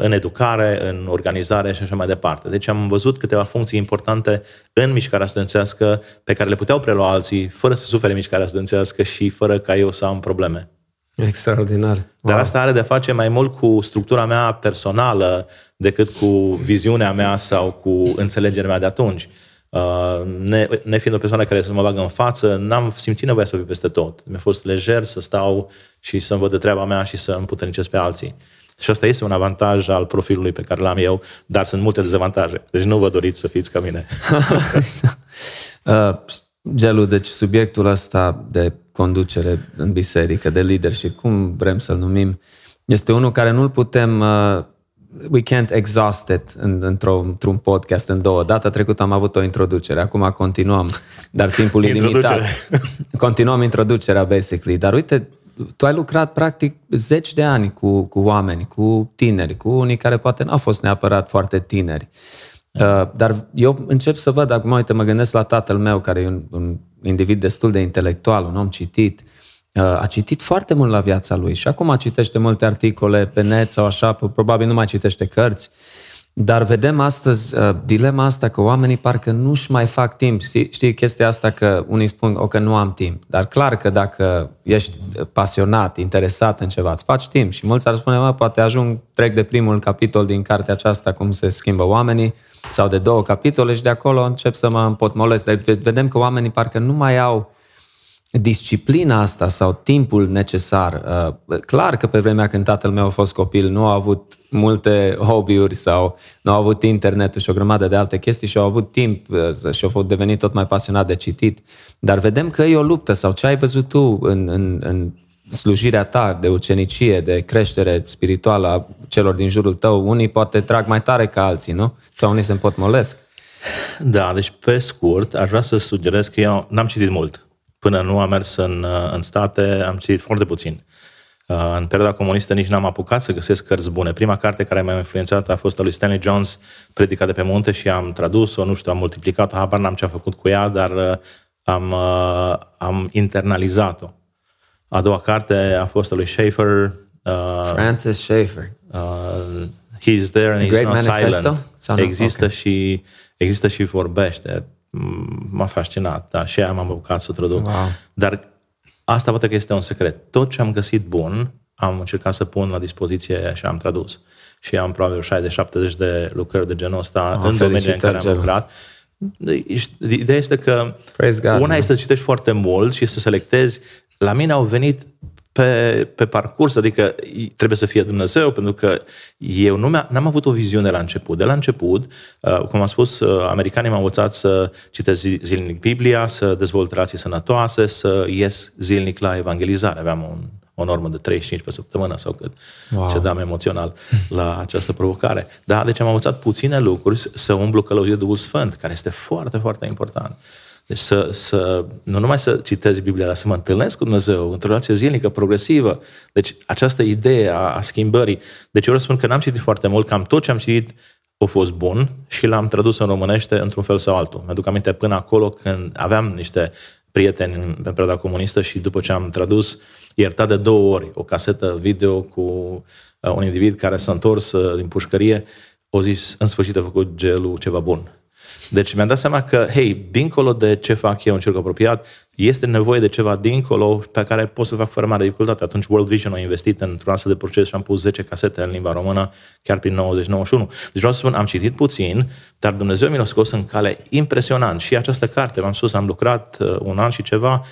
în educare, în organizare și așa mai departe. Deci am văzut câteva funcții importante în mișcarea studențească pe care le puteau prelua alții fără să sufere mișcarea studențească și fără ca eu să am probleme. Extraordinar. Wow. Dar asta are de face mai mult cu structura mea personală, decât cu viziunea mea sau cu înțelegerea mea de atunci. Uh, ne, nefiind o persoană care să mă bagă în față, n-am simțit nevoia să fiu peste tot. Mi-a fost lejer să stau și să-mi văd de treaba mea și să împuternicesc pe alții. Și asta este un avantaj al profilului pe care l-am eu, dar sunt multe dezavantaje. Deci nu vă doriți să fiți ca mine. uh, Gelu, deci subiectul ăsta de conducere în biserică, de leadership, cum vrem să-l numim, este unul care nu-l putem uh, we can't exhaust it în, într-o, într-un podcast în două. Data trecută am avut o introducere, acum continuăm, dar timpul e limitat. continuăm introducerea, basically. Dar uite, tu ai lucrat practic zeci de ani cu, cu oameni, cu tineri, cu unii care poate n-au fost neapărat foarte tineri. Uh, dar eu încep să văd, acum uite, mă gândesc la tatăl meu, care e un, un individ destul de intelectual, un om citit, uh, Uh, a citit foarte mult la viața lui și acum citește multe articole pe net sau așa, probabil nu mai citește cărți, dar vedem astăzi uh, dilema asta că oamenii parcă nu-și mai fac timp. Știi, știi chestia asta că unii spun o, că nu am timp, dar clar că dacă ești pasionat, interesat în ceva, îți faci timp și mulți ar spune, mă, poate ajung, trec de primul capitol din cartea aceasta, cum se schimbă oamenii, sau de două capitole și de acolo încep să mă împotmolesc. Deci vedem că oamenii parcă nu mai au disciplina asta sau timpul necesar. Uh, clar că pe vremea când tatăl meu a fost copil nu a avut multe hobby-uri sau nu a avut internet și o grămadă de alte chestii și au avut timp uh, și au devenit tot mai pasionat de citit. Dar vedem că e o luptă sau ce ai văzut tu în, în, în slujirea ta de ucenicie, de creștere spirituală a celor din jurul tău. Unii poate trag mai tare ca alții, nu? Sau unii se împotmolesc. Da, deci pe scurt, aș vrea să sugerez că eu n-am citit mult până nu am mers în, în state, am citit foarte puțin. Uh, în perioada comunistă nici n-am apucat să găsesc cărți bune. Prima carte care m-a influențat a fost a lui Stanley Jones, Predica de pe munte și am tradus-o, nu știu, am multiplicat-o, habar n-am ce a făcut cu ea, dar uh, am, uh, am internalizat-o. A doua carte a fost a lui Schaeffer. Uh, Francis Schaeffer. Uh, he's there and A he's not manifesto? silent. Există okay. și există și vorbește m-a fascinat, da, și aia m-am apucat să traduc. Wow. Dar asta poate că este un secret. Tot ce am găsit bun, am încercat să pun la dispoziție și am tradus. Și am probabil 60-70 de lucrări de genul ăsta oh, în domeniul în care am lucrat. Ideea este că una este să citești foarte mult și să selectezi. La mine au venit pe, pe parcurs, adică trebuie să fie Dumnezeu, pentru că eu nu n-am avut o viziune la început. De la început, uh, cum am spus, uh, americanii m-au învățat să citesc zilnic Biblia, să dezvolt relații sănătoase, să ies zilnic la evangelizare. Aveam un, o normă de 35 pe săptămână sau cât wow. cedeam emoțional la această provocare. Da, deci am învățat puține lucruri să umblu călăuzie Duhul Sfânt, care este foarte, foarte important. Deci să, să, nu numai să citesc Biblia, dar să mă întâlnesc cu Dumnezeu într-o relație zilnică, progresivă. Deci această idee a, a schimbării. Deci eu răspund că n-am citit foarte mult, cam tot ce am citit a fost bun și l-am tradus în românește într-un fel sau altul. Mi-aduc aminte până acolo când aveam niște prieteni în perioada comunistă și după ce am tradus, iertat de două ori o casetă video cu uh, un individ care s-a întors uh, din pușcărie, o zis, în sfârșit a făcut gelul ceva bun. Deci mi-am dat seama că, hei, dincolo de ce fac eu în cerc apropiat, este nevoie de ceva dincolo pe care pot să fac fără mare dificultate. Atunci World Vision a investit într-un astfel de proces și am pus 10 casete în limba română chiar prin 90-91. Deci vreau să spun, am citit puțin, dar Dumnezeu mi l-a scos în cale impresionant. Și această carte, v-am spus, am lucrat uh, un an și ceva,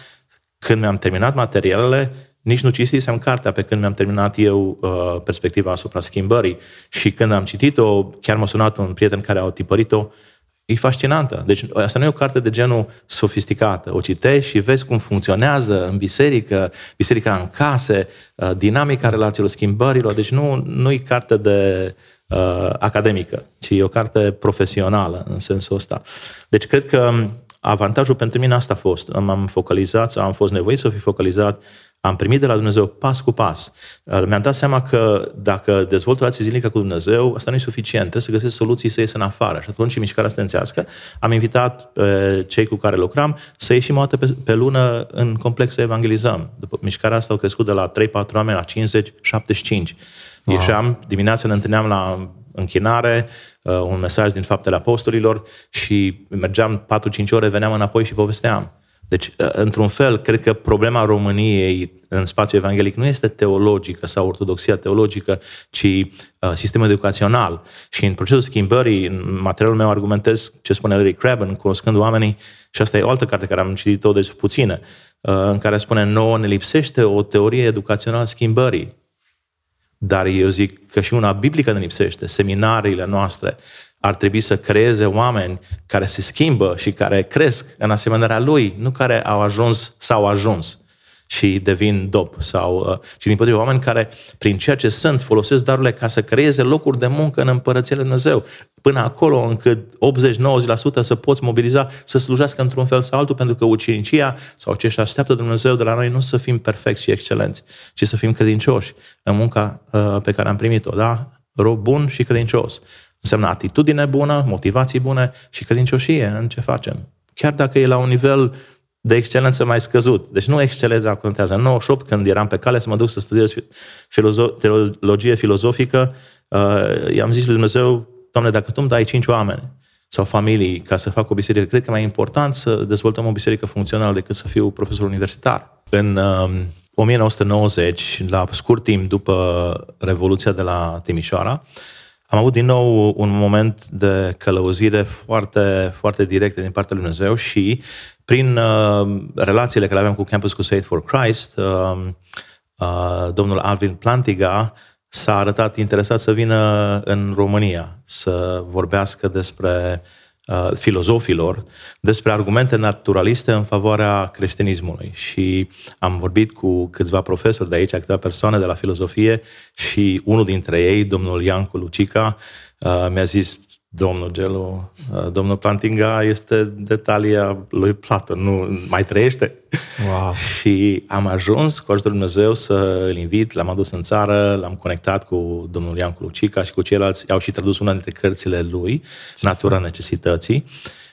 când mi-am terminat materialele, nici nu citisem cartea pe când mi-am terminat eu uh, perspectiva asupra schimbării și când am citit-o, chiar m-a sunat un prieten care a tipărit-o, E fascinantă. Deci asta nu e o carte de genul sofisticată. O citești și vezi cum funcționează în biserică, biserica în case, uh, dinamica relațiilor, schimbărilor. Deci nu, nu e carte de uh, academică, ci e o carte profesională în sensul ăsta. Deci cred că avantajul pentru mine asta a fost. M-am focalizat, am fost nevoit să fi focalizat am primit de la Dumnezeu pas cu pas. Uh, mi-am dat seama că dacă dezvolt o relație zilnică cu Dumnezeu, asta nu e suficient. Trebuie să găsesc soluții să ies în afară. Și atunci, în mișcarea studențească, am invitat pe cei cu care lucram să ieșim o dată pe, pe lună în complex să evangelizăm. După mișcarea asta au crescut de la 3-4 oameni la 50-75. Wow. Ieșeam, dimineața ne întâlneam la închinare, uh, un mesaj din faptele apostolilor și mergeam 4-5 ore, veneam înapoi și povesteam. Deci, uh, într-un fel, cred că problema României în spațiul evanghelic nu este teologică sau ortodoxia teologică, ci uh, sistemul educațional. Și în procesul schimbării, în materialul meu argumentez ce spune Larry Crabb, cunoscând oamenii, și asta e o altă carte care am citit-o, deci puține, uh, în care spune, nouă ne lipsește o teorie educațională a schimbării. Dar eu zic că și una biblică ne lipsește, seminariile noastre, ar trebui să creeze oameni care se schimbă și care cresc în asemănarea lui, nu care au ajuns sau ajuns și devin dop. Sau, uh, și din potrivă oameni care, prin ceea ce sunt, folosesc darurile ca să creeze locuri de muncă în împărăția Lui Dumnezeu. Până acolo încât 80-90% să poți mobiliza să slujească într-un fel sau altul, pentru că ucenicia sau ce își așteaptă Dumnezeu de la noi nu să fim perfecți și excelenți, ci să fim credincioși în munca uh, pe care am primit-o. Da? Rob bun și credincios. Înseamnă atitudine bună, motivații bune și credincioșie în ce facem. Chiar dacă e la un nivel de excelență mai scăzut. Deci nu excelența contează. În 98, când eram pe cale să mă duc să studiez filozo- teologie filozofică, uh, i-am zis lui Dumnezeu, Doamne, dacă Tu îmi dai cinci oameni sau familii ca să fac o biserică, cred că e mai important să dezvoltăm o biserică funcțională decât să fiu profesor universitar. În uh, 1990, la scurt timp după Revoluția de la Timișoara, am avut din nou un moment de călăuzire foarte, foarte directă din partea lui Dumnezeu și prin uh, relațiile care le aveam cu Campus Crusade for Christ, uh, uh, domnul Alvin Plantiga s-a arătat interesat să vină în România să vorbească despre uh, filozofilor despre argumente naturaliste în favoarea creștinismului. Și am vorbit cu câțiva profesori de aici, câteva persoane de la filozofie și unul dintre ei, domnul Iancu Lucica, uh, mi-a zis, domnul Gelu, uh, domnul Plantinga este detalia lui Plată, nu mai trăiește. Wow. și am ajuns cu ajutorul Dumnezeu să îl invit, l-am adus în țară, l-am conectat cu domnul Iancu Lucica și cu ceilalți, au și tradus una dintre cărțile lui, Natura Necesității.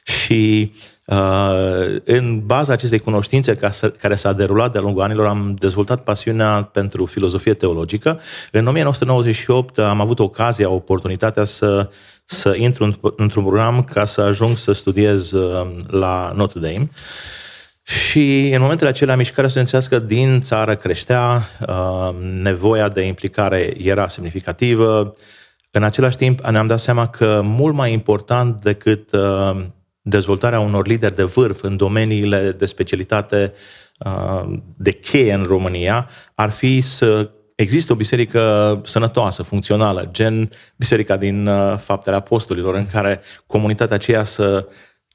Și uh, în baza acestei cunoștințe care s-a derulat de-a lungul anilor, am dezvoltat pasiunea pentru filozofie teologică. În 1998 am avut ocazia, oportunitatea să să intru într-un program ca să ajung să studiez uh, la Notre Dame. Și în momentele acelea, mișcarea studențească din țară creștea, uh, nevoia de implicare era semnificativă. În același timp, ne-am dat seama că mult mai important decât uh, dezvoltarea unor lideri de vârf în domeniile de specialitate de cheie în România ar fi să există o biserică sănătoasă, funcțională, gen biserica din Faptele Apostolilor, în care comunitatea aceea să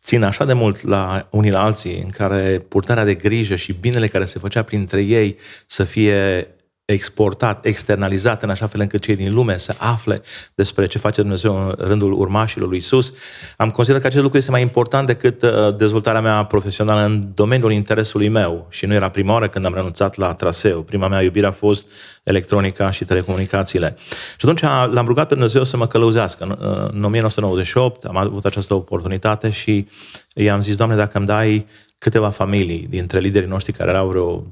țin așa de mult la unii la alții, în care purtarea de grijă și binele care se făcea printre ei să fie exportat, externalizat în așa fel încât cei din lume să afle despre ce face Dumnezeu în rândul urmașilor lui Isus. Am considerat că acest lucru este mai important decât uh, dezvoltarea mea profesională în domeniul interesului meu și nu era prima oară când am renunțat la traseu. Prima mea iubire a fost electronica și telecomunicațiile. Și atunci l-am rugat pe Dumnezeu să mă călăuzească. În 1998 am avut această oportunitate și i-am zis, Doamne, dacă îmi dai câteva familii dintre liderii noștri care erau vreo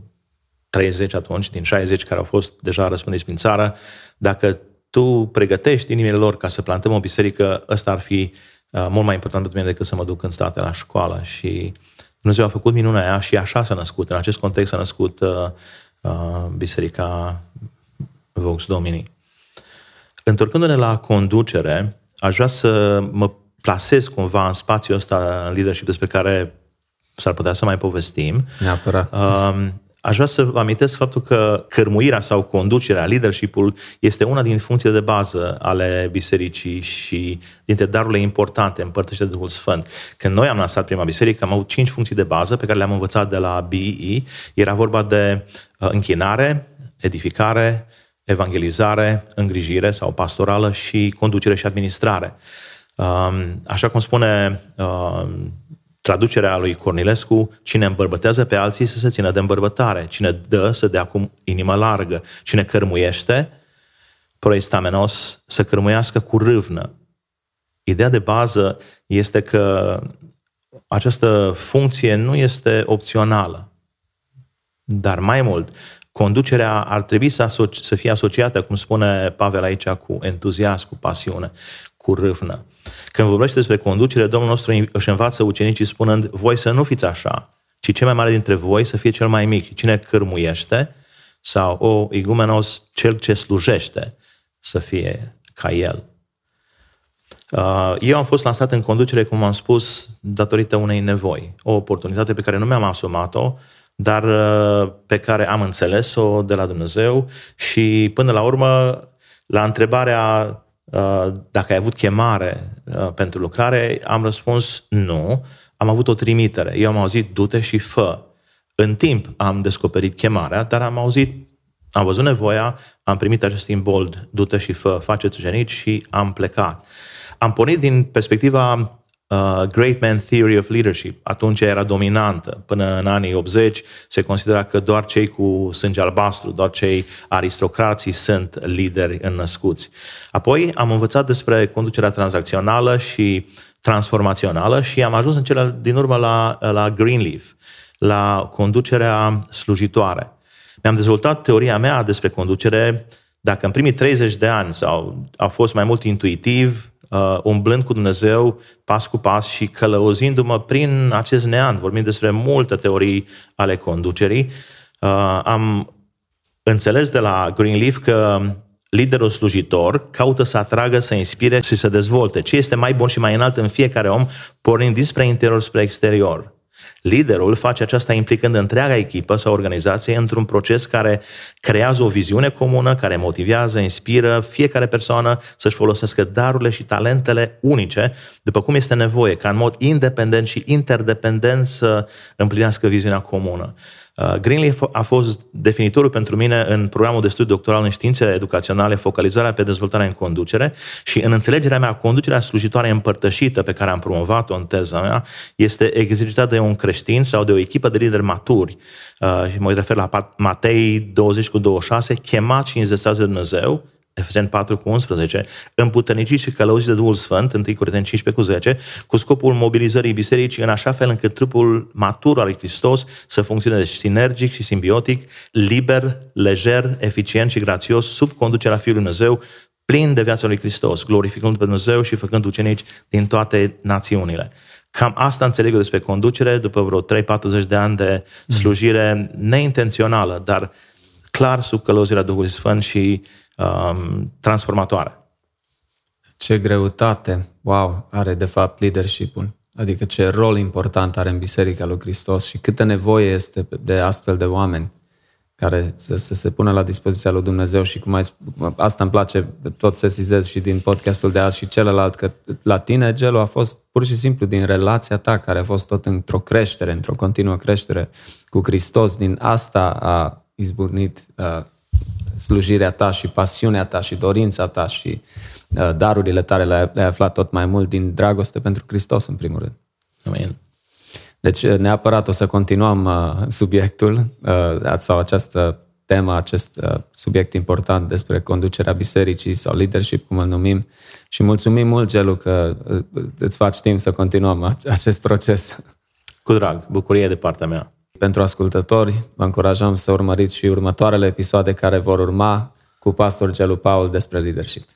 30 atunci, din 60 care au fost deja răspândiți prin țară, dacă tu pregătești inimile lor ca să plantăm o biserică, ăsta ar fi uh, mult mai important pentru mine decât să mă duc în state la școală. Și Dumnezeu a făcut minunea aia și așa s-a născut. În acest context s-a născut uh, uh, biserica Vox Domini. Întorcându-ne la conducere, aș vrea să mă plasez cumva în spațiul ăsta în leadership despre care s-ar putea să mai povestim. Neapărat. Uh, Aș vrea să vă amintesc faptul că cărmuirea sau conducerea, leadership-ul, este una din funcțiile de bază ale bisericii și dintre darurile importante împărtășite de Duhul Sfânt. Când noi am lansat prima biserică, am avut cinci funcții de bază pe care le-am învățat de la BEE. Era vorba de uh, închinare, edificare, evangelizare, îngrijire sau pastorală și conducere și administrare. Um, așa cum spune um, traducerea lui Cornilescu, cine îmbărbătează pe alții să se țină de îmbărbătare, cine dă să dea cu inimă largă, cine cărmuiește, proistamenos, să cărmuiască cu râvnă. Ideea de bază este că această funcție nu este opțională, dar mai mult, conducerea ar trebui să, asoci, să fie asociată, cum spune Pavel aici, cu entuziasm, cu pasiune, cu râvnă. Când vorbește despre conducere, Domnul nostru își învață ucenicii spunând, voi să nu fiți așa, ci cel mai mare dintre voi să fie cel mai mic. Cine cârmuiește sau o igumenos, cel ce slujește să fie ca el. Uh, eu am fost lansat în conducere, cum am spus, datorită unei nevoi. O oportunitate pe care nu mi-am asumat-o, dar uh, pe care am înțeles-o de la Dumnezeu și până la urmă, la întrebarea Uh, dacă ai avut chemare uh, pentru lucrare, am răspuns nu, am avut o trimitere. Eu am auzit du-te și fă. În timp am descoperit chemarea, dar am auzit, am văzut nevoia, am primit acest imbold, du-te și fă, faceți ucenici și am plecat. Am pornit din perspectiva uh, Great Man Theory of Leadership. Atunci era dominantă. Până în anii 80 se considera că doar cei cu sânge albastru, doar cei aristocrații sunt lideri înnăscuți. Apoi am învățat despre conducerea tranzacțională și transformațională și am ajuns în cele din urmă la, la Greenleaf, la conducerea slujitoare. Mi-am dezvoltat teoria mea despre conducere dacă în primii 30 de ani sau a fost mai mult intuitiv, uh, umblând cu Dumnezeu pas cu pas și călăuzindu-mă prin acest neant, vorbim despre multe teorii ale conducerii, uh, am înțeles de la Greenleaf că liderul slujitor caută să atragă, să inspire și să dezvolte ce este mai bun și mai înalt în fiecare om, pornind dinspre interior spre exterior. Liderul face aceasta implicând întreaga echipă sau organizație într-un proces care creează o viziune comună, care motivează, inspiră fiecare persoană să-și folosească darurile și talentele unice, după cum este nevoie, ca în mod independent și interdependent să împlinească viziunea comună. Uh, Greenleaf a fost definitorul pentru mine în programul de studiu doctoral în științe educaționale, focalizarea pe dezvoltarea în conducere și în înțelegerea mea, conducerea slujitoare împărtășită pe care am promovat-o în teza mea este exercitată de un creștin sau de o echipă de lideri maturi. Uh, și mă refer la Matei 20 cu 26, chemat și înzestrați de Dumnezeu, Efeseni 4 cu 11, împuterniciți și călăuziți de Duhul Sfânt, 1 Corinteni 15 cu 10, cu scopul mobilizării bisericii în așa fel încât trupul matur al lui Hristos să funcționeze sinergic și simbiotic, liber, lejer, eficient și grațios, sub conducerea Fiului Dumnezeu, plin de viața lui Hristos, glorificând pe Dumnezeu și făcând ucenici din toate națiunile. Cam asta înțeleg eu despre conducere, după vreo 3-40 de ani de slujire neintențională, dar clar sub călăuzirea Duhului Sfânt și um, transformatoare. Ce greutate, wow, are de fapt leadership-ul. Adică ce rol important are în Biserica lui Hristos și câtă nevoie este de astfel de oameni care să, să se pună la dispoziția lui Dumnezeu și cum ai asta îmi place, tot sesizez și din podcastul de azi și celălalt, că la tine gelul a fost pur și simplu din relația ta, care a fost tot într-o creștere, într-o continuă creștere cu Hristos, din asta a izburnit uh, slujirea ta și pasiunea ta și dorința ta și uh, darurile tale le-ai, le aflat tot mai mult din dragoste pentru Hristos, în primul rând. Amin. Deci, uh, neapărat o să continuăm uh, subiectul uh, sau această temă, acest uh, subiect important despre conducerea bisericii sau leadership, cum îl numim. Și mulțumim mult, Gelu, că uh, îți faci timp să continuăm acest proces. Cu drag, bucurie de partea mea. Pentru ascultători, vă încurajăm să urmăriți și următoarele episoade care vor urma cu pastor Gelu Paul despre leadership.